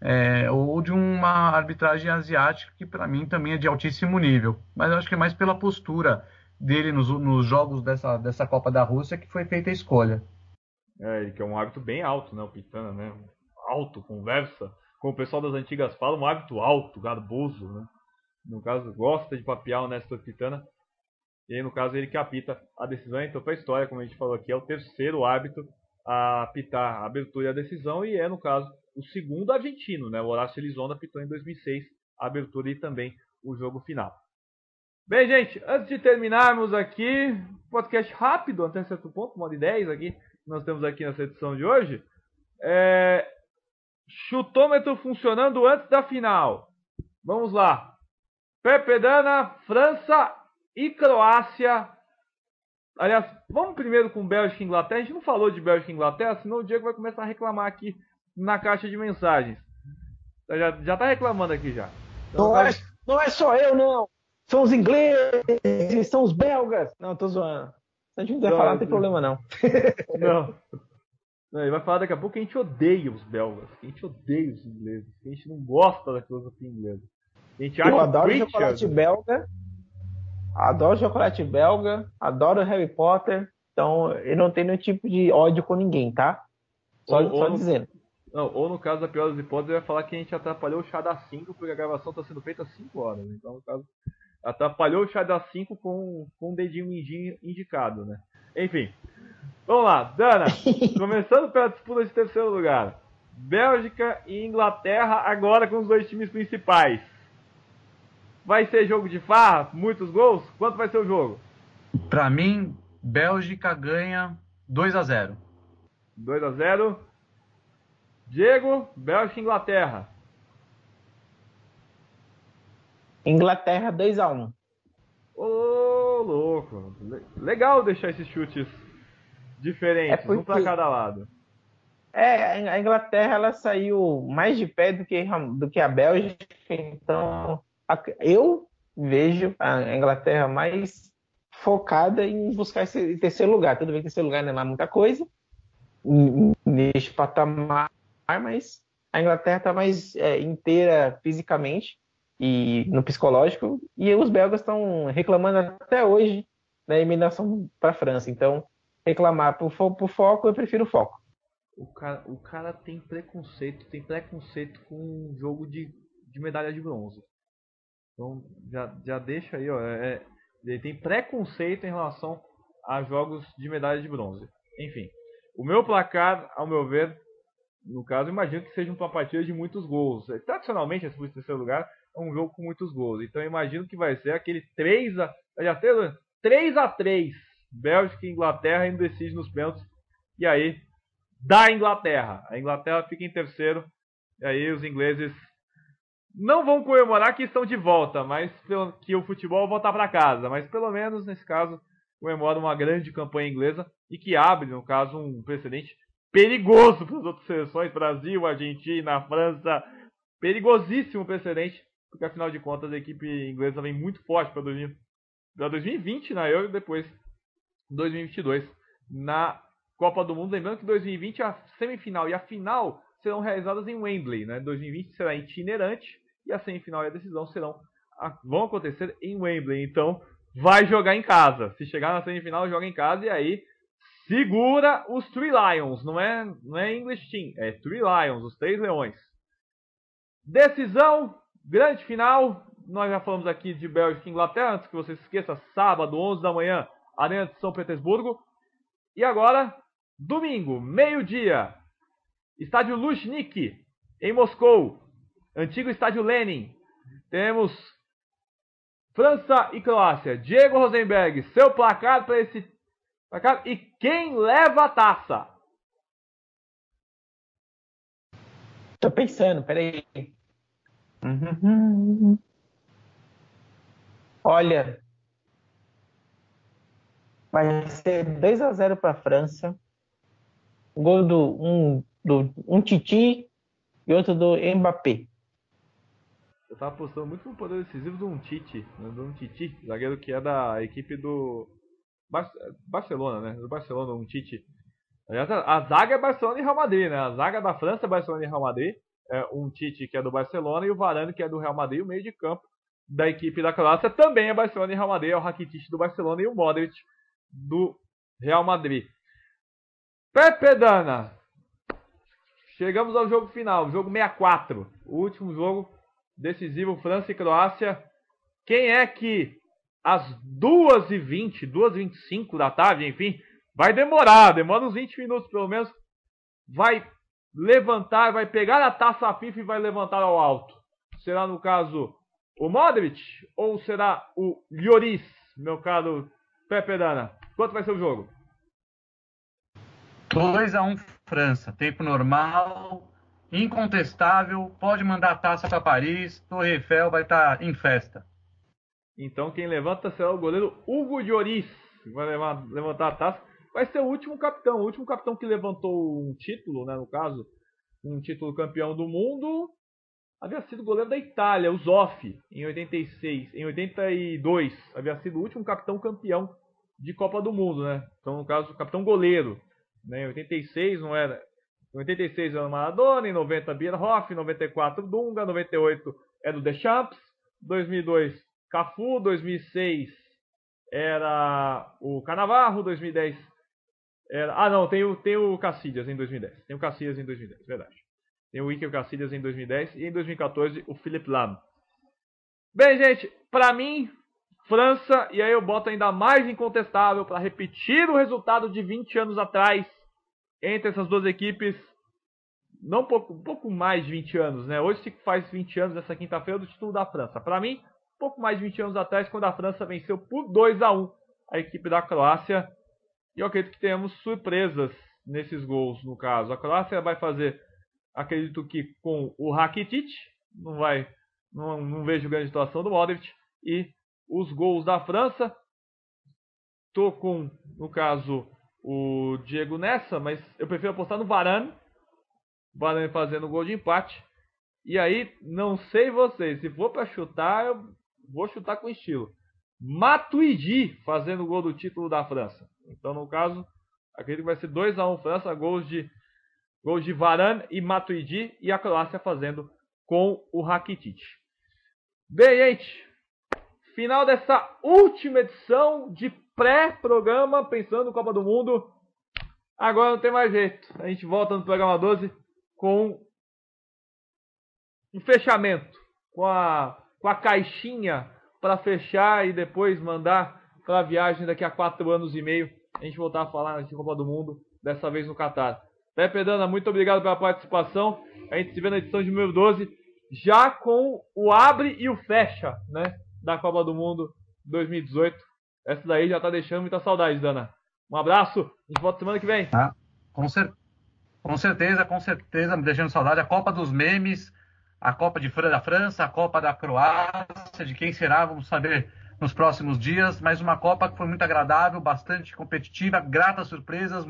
É, ou de uma arbitragem asiática que para mim também é de altíssimo nível. Mas eu acho que é mais pela postura dele nos, nos jogos dessa, dessa Copa da Rússia que foi feita a escolha. É, ele que é um hábito bem alto, né? O Pitana, né? Alto, conversa. Como o pessoal das antigas fala, um hábito alto, garboso, né? No caso, gosta de papiar o Néstor Pitana. E no caso, ele que apita a decisão. Então, para a história, como a gente falou aqui, é o terceiro hábito a apitar a abertura e a decisão. E é, no caso, o segundo argentino, né? O Horácio Elizondo apitou em 2006 a abertura e também o jogo final. Bem, gente, antes de terminarmos aqui, podcast rápido, até certo ponto, uma de 10 aqui, nós temos aqui nessa edição de hoje. É... Chutômetro funcionando antes da final. Vamos lá. Pepe Dana, França e Croácia. Aliás, vamos primeiro com Bélgica e Inglaterra. A gente não falou de Bélgica e Inglaterra, senão o Diego vai começar a reclamar aqui na caixa de mensagens. Já, já tá reclamando aqui já. Então, não, é, não é só eu, não. São os ingleses, são os belgas. Não, tô zoando. Se a gente não falar, não tem problema não. Não. não. Ele vai falar daqui a pouco que a gente odeia os belgas, que a gente odeia os ingleses, que a gente não gosta da filosofia inglesa. A gente acha Eu adoro chocolate belga, adoro chocolate belga, adoro Harry Potter, então eu não tenho nenhum tipo de ódio com ninguém, tá? Só, ou, só ou dizendo. Não, ou no caso da pior das hipóteses, eu ia falar que a gente atrapalhou o chá das 5 porque a gravação está sendo feita às 5 horas. Então, no caso, atrapalhou o chá das 5 com, com um dedinho indicado, né? Enfim. Vamos lá, Dana, começando pela disputa de terceiro lugar. Bélgica e Inglaterra agora com os dois times principais. Vai ser jogo de farra? Muitos gols? Quanto vai ser o jogo? Para mim, Bélgica ganha 2 a 0. 2 a 0. Diego, Bélgica e Inglaterra. Inglaterra 2 a 1. Ô, louco. Legal deixar esses chutes diferentes, é porque... um para cada lado. É, a Inglaterra ela saiu mais de pé do que, do que a Bélgica, então eu vejo a Inglaterra mais focada em buscar esse terceiro lugar. Tudo bem que terceiro lugar não é muita coisa neste patamar, mas a Inglaterra está mais é, inteira fisicamente e no psicológico, e os belgas estão reclamando até hoje da eliminação para a França. Então, reclamar por, por foco, eu prefiro foco. O cara, o cara tem preconceito, tem preconceito com um jogo de, de medalha de bronze. Então já, já deixa aí, ó. É, é, ele tem preconceito em relação a jogos de medalha de bronze. Enfim, o meu placar, ao meu ver, no caso, imagino que seja uma partida de muitos gols. Tradicionalmente, esse terceiro lugar é um jogo com muitos gols. Então imagino que vai ser aquele 3 a já teve 3 a 3 Bélgica e Inglaterra indo decide nos pênaltis. E aí da Inglaterra. A Inglaterra fica em terceiro. E aí os ingleses não vão comemorar que estão de volta, mas que o futebol volta para casa. Mas pelo menos nesse caso comemora uma grande campanha inglesa e que abre, no caso, um precedente perigoso para as outras seleções, Brasil, Argentina, França, perigosíssimo precedente, porque afinal de contas a equipe inglesa vem muito forte para 2020 na Euro e depois 2022 na Copa do Mundo. Lembrando que 2020 a semifinal e a final serão realizadas em Wembley, né? 2020 será itinerante e a semifinal e a decisão serão vão acontecer em Wembley. Então, vai jogar em casa. Se chegar na semifinal, joga em casa e aí segura os Three Lions, não é, não é English Team, é Three Lions, os três leões. Decisão, grande final. Nós já falamos aqui de Bélgica e Inglaterra, antes que você se esqueça, sábado, 11 da manhã, Arena de São Petersburgo. E agora, domingo, meio-dia, Estádio Luzhniki, em Moscou, antigo Estádio Lenin. Temos França e Croácia. Diego Rosenberg, seu placar para esse placar e quem leva a taça? Tô pensando, peraí. Olha, vai ser 2 a 0 para a França. Gol do um, do um Titi e outro do Mbappé. Eu tava apostando muito no poder decisivo do um Titi, né, do um Titi, zagueiro que é da equipe do Bar Barcelona, né? Do Barcelona, um. Aliás, a zaga é Barcelona e Real Madrid, né? A zaga da França é Barcelona e Real Madrid. É um Titi que é do Barcelona e o Varane que é do Real Madrid. O meio de campo da equipe da Croácia também é Barcelona e Real Madrid. É o Rakitic do Barcelona e o Modric do Real Madrid. Pepe Dana. Chegamos ao jogo final, jogo 64. O último jogo decisivo França e Croácia. Quem é que às 2h20, 2h25 da tarde, enfim, vai demorar, demora uns 20 minutos pelo menos, vai levantar, vai pegar a taça FIFA e vai levantar ao alto? Será no caso o Modric ou será o Lloris, meu caro Pepe Dana? Quanto vai ser o jogo? 2 a 1 França, tempo normal, incontestável, pode mandar a taça para Paris, Torre Eiffel vai estar tá em festa. Então quem levanta será o goleiro Hugo Lloris, vai levar, levantar a taça. Vai ser o último capitão, o último capitão que levantou um título, né, no caso, um título campeão do mundo, havia sido goleiro da Itália, o Zoff, em 86, em 82, havia sido o último capitão campeão de Copa do Mundo, né? Então, no caso, capitão goleiro, né? Em 86 não era em 86 era o Maradona, em 90 Bierhoff, em 94 Dunga, 98 era o Deschamps, 2002 Cafu, 2006 era o Canavarro, 2010 era... Ah, não, tem o, tem o Cacilhas em 2010. Tem o Cacilhas em 2010, verdade. tem o Iker Casillas em 2010 e em 2014 o Philip Lam. Bem, gente, para mim, França, e aí eu boto ainda mais incontestável para repetir o resultado de 20 anos atrás entre essas duas equipes. Não pouco, um pouco mais de 20 anos, né? Hoje se faz 20 anos essa quinta-feira do título da França. Para mim, um pouco mais de 20 anos atrás, quando a França venceu por 2 a 1 a equipe da Croácia. E eu acredito que temos surpresas nesses gols, no caso. A Croácia vai fazer, acredito que com o Rakitic, não vai, não, não vejo grande situação do Modric. E os gols da França, tô com, no caso, o Diego nessa, mas eu prefiro apostar no Varane. Varane fazendo gol de empate. E aí, não sei vocês, se for para chutar, eu vou chutar com estilo. Matuidi fazendo o gol do título da França. Então, no caso, acredito que vai ser 2 a 1 França, gols de gols de Varane e Matuidi e a Croácia fazendo com o Rakitic. Bem, gente, final dessa última edição de pré-programa pensando Copa do Mundo. Agora não tem mais jeito. A gente volta no programa 12 com um fechamento, com a, com a caixinha para fechar e depois mandar para a viagem daqui a quatro anos e meio. A gente voltar a falar de Copa do Mundo, dessa vez no Catar. Pepe Dana, muito obrigado pela participação. A gente se vê na edição de número 12, já com o abre e o fecha, né? Da Copa do Mundo 2018. Essa daí já tá deixando muita saudade, Dana. Um abraço, a gente volta semana que vem. Ah, com, cer com certeza, com certeza, me deixando saudade. A Copa dos Memes, a Copa de da França, a Copa da Croácia, de quem será, vamos saber nos próximos dias. Mas uma Copa que foi muito agradável, bastante competitiva, gratas surpresas,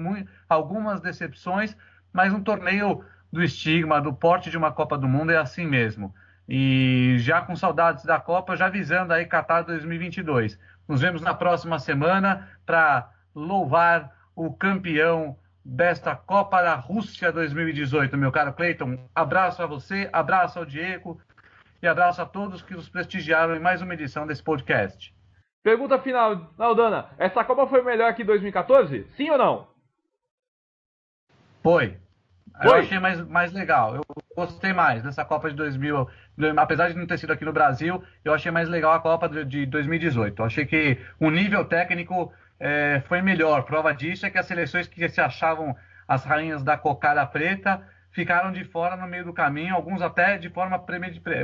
algumas decepções, mas um torneio do estigma, do porte de uma Copa do Mundo é assim mesmo. E já com saudades da Copa, já visando aí Qatar 2022. Nos vemos na próxima semana para louvar o campeão desta Copa da Rússia 2018, meu caro Cleiton. Abraço a você, abraço ao Diego e abraço a todos que nos prestigiaram em mais uma edição desse podcast. Pergunta final, Aldana. Essa Copa foi melhor que 2014? Sim ou não? Foi. Foi. Eu achei mais, mais legal. Eu gostei mais dessa Copa de 2000. Apesar de não ter sido aqui no Brasil, eu achei mais legal a Copa de 2018. Eu achei que o nível técnico é, foi melhor. Prova disso é que as seleções que se achavam as rainhas da cocada preta ficaram de fora no meio do caminho, alguns até de forma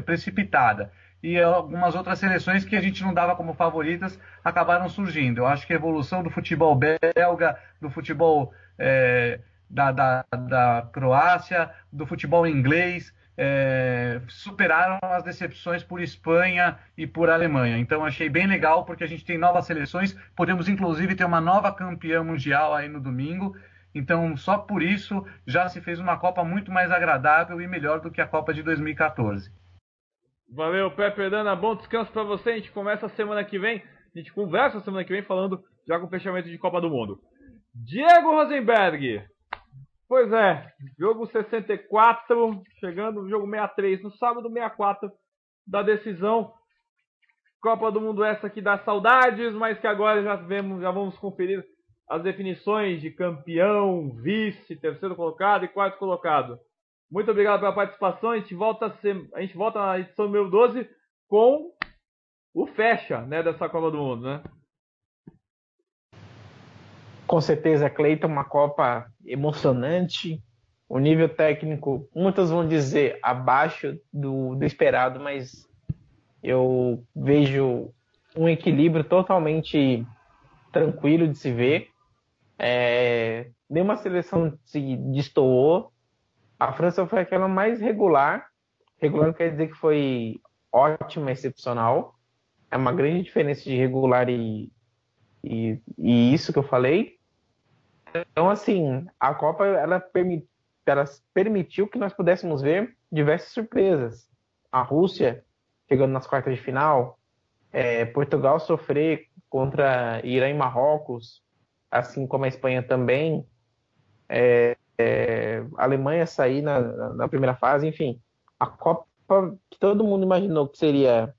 precipitada. E algumas outras seleções que a gente não dava como favoritas acabaram surgindo. Eu acho que a evolução do futebol belga, do futebol é, da, da, da Croácia, do futebol inglês, é, superaram as decepções por Espanha e por Alemanha. Então achei bem legal porque a gente tem novas seleções, podemos inclusive ter uma nova campeã mundial aí no domingo. Então só por isso já se fez uma Copa muito mais agradável e melhor do que a Copa de 2014. Valeu, Pepe Dana, bom descanso para você. A gente começa a semana que vem, a gente conversa semana que vem falando já com o fechamento de Copa do Mundo. Diego Rosenberg, Pois é, jogo 64, chegando no jogo 63, no sábado 64 da decisão. Copa do Mundo essa que dá saudades, mas que agora já vemos, já vamos conferir as definições de campeão, vice, terceiro colocado e quarto colocado. Muito obrigado pela participação. A gente volta, a, gente volta na edição número 12 com o fecha, né, dessa Copa do Mundo, né? Com certeza, Cleiton, uma Copa emocionante. O nível técnico, muitos vão dizer abaixo do, do esperado, mas eu vejo um equilíbrio totalmente tranquilo de se ver. É, nenhuma seleção se destoou. A França foi aquela mais regular. Regular quer dizer que foi ótima, excepcional. É uma grande diferença de regular e, e, e isso que eu falei. Então, assim, a Copa ela, ela permitiu que nós pudéssemos ver diversas surpresas. A Rússia chegando nas quartas de final, é, Portugal sofrer contra Irã e Marrocos, assim como a Espanha também, é, é, a Alemanha sair na, na, primeira fase, enfim, a Copa que todo mundo imaginou que seria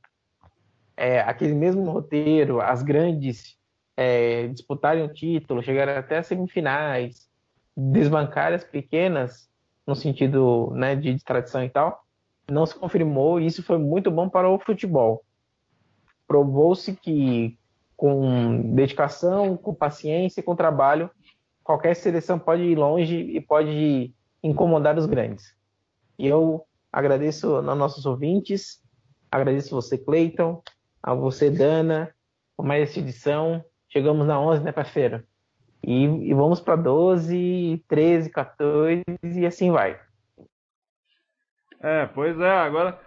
é, aquele mesmo roteiro, as grandes é, disputarem o título, chegarem até as semifinais, desbancar as pequenas, no sentido né, de, de tradição e tal, não se confirmou e isso foi muito bom para o futebol. Provou-se que com dedicação, com paciência e com trabalho, qualquer seleção pode ir longe e pode incomodar os grandes. E eu agradeço aos nossos ouvintes, agradeço você, Cleiton, a você, Dana, por mais essa edição. Chegamos na 11, né, parceiro? E, e vamos para 12, 13, 14 e assim vai. É, pois é, agora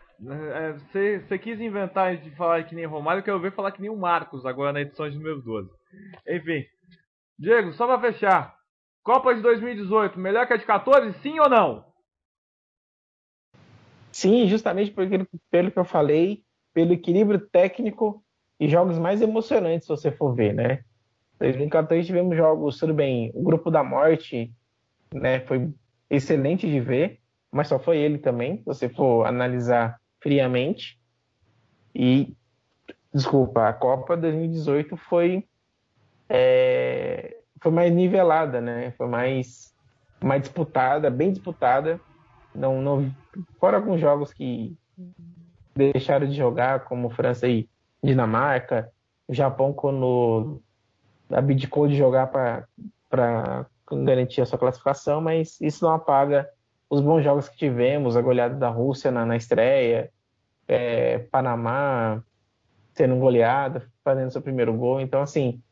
é, você, você quis inventar de falar que nem Romário, que eu ver falar que nem o Marcos agora na edição de número 12. Enfim. Diego, só para fechar. Copa de 2018, melhor que a de 14, sim ou não? Sim, justamente porque, pelo que eu falei, pelo equilíbrio técnico e jogos mais emocionantes, se você for ver, né? 2014 tivemos jogos, tudo bem, o Grupo da Morte, né, foi excelente de ver, mas só foi ele também, se você for analisar friamente. E, desculpa, a Copa 2018 foi, é, foi mais nivelada, né? Foi mais, mais disputada, bem disputada. Não, não, fora alguns jogos que deixaram de jogar, como França e Dinamarca, o Japão quando abdicou de jogar para garantir a sua classificação, mas isso não apaga os bons jogos que tivemos, a goleada da Rússia na, na estreia, é, Panamá sendo goleada, fazendo seu primeiro gol. Então, assim,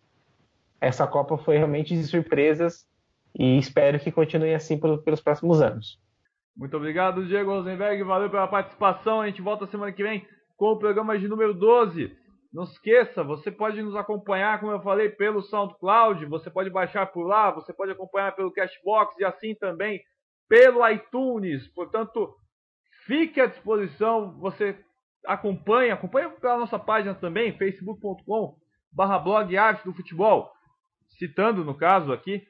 essa Copa foi realmente de surpresas e espero que continue assim pelos, pelos próximos anos. Muito obrigado, Diego Rosenberg. Valeu pela participação. A gente volta semana que vem com o programa de número 12. Não esqueça, você pode nos acompanhar, como eu falei, pelo SoundCloud, você pode baixar por lá, você pode acompanhar pelo Cashbox e assim também pelo iTunes. Portanto, fique à disposição, você acompanha, acompanha pela nossa página também, facebook.com barra blog arte do futebol, citando no caso aqui,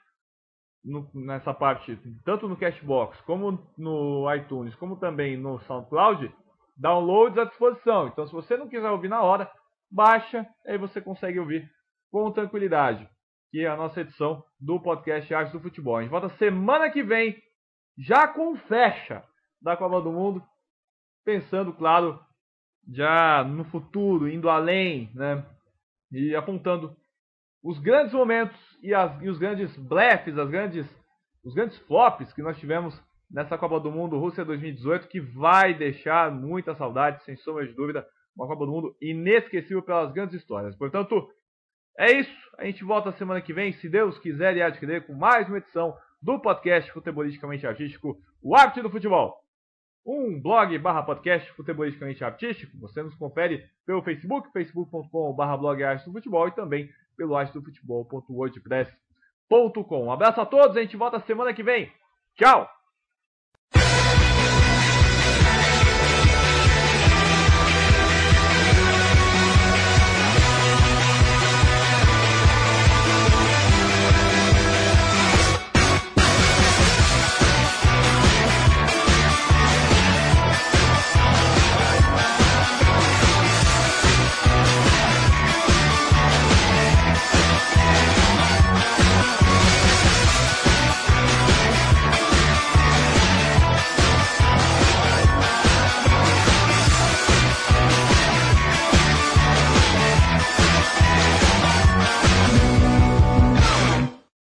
no, nessa parte, tanto no Cashbox, como no iTunes, como também no SoundCloud, downloads à disposição. Então, se você não quiser ouvir na hora, baixa, aí você consegue ouvir com tranquilidade. Que é a nossa edição do podcast Arte do Futebol. A gente volta semana que vem, já com fecha da Copa do Mundo, pensando, claro, já no futuro, indo além, né? E apontando os grandes momentos e, as, e os grandes blefs, as grandes, os grandes flops que nós tivemos nessa Copa do Mundo Rússia 2018, que vai deixar muita saudade, sem sombra de dúvida. Uma Copa do Mundo inesquecível pelas grandes histórias. Portanto, é isso. A gente volta semana que vem, se Deus quiser e adquirir, com mais uma edição do podcast Futebolisticamente Artístico, o Arte do Futebol. Um blog barra podcast futebolisticamente artístico. Você nos confere pelo Facebook, facebook.com barra blog Arte do Futebol e também pelo artedofutebol.wordpress.com. Um abraço a todos, a gente volta semana que vem. Tchau!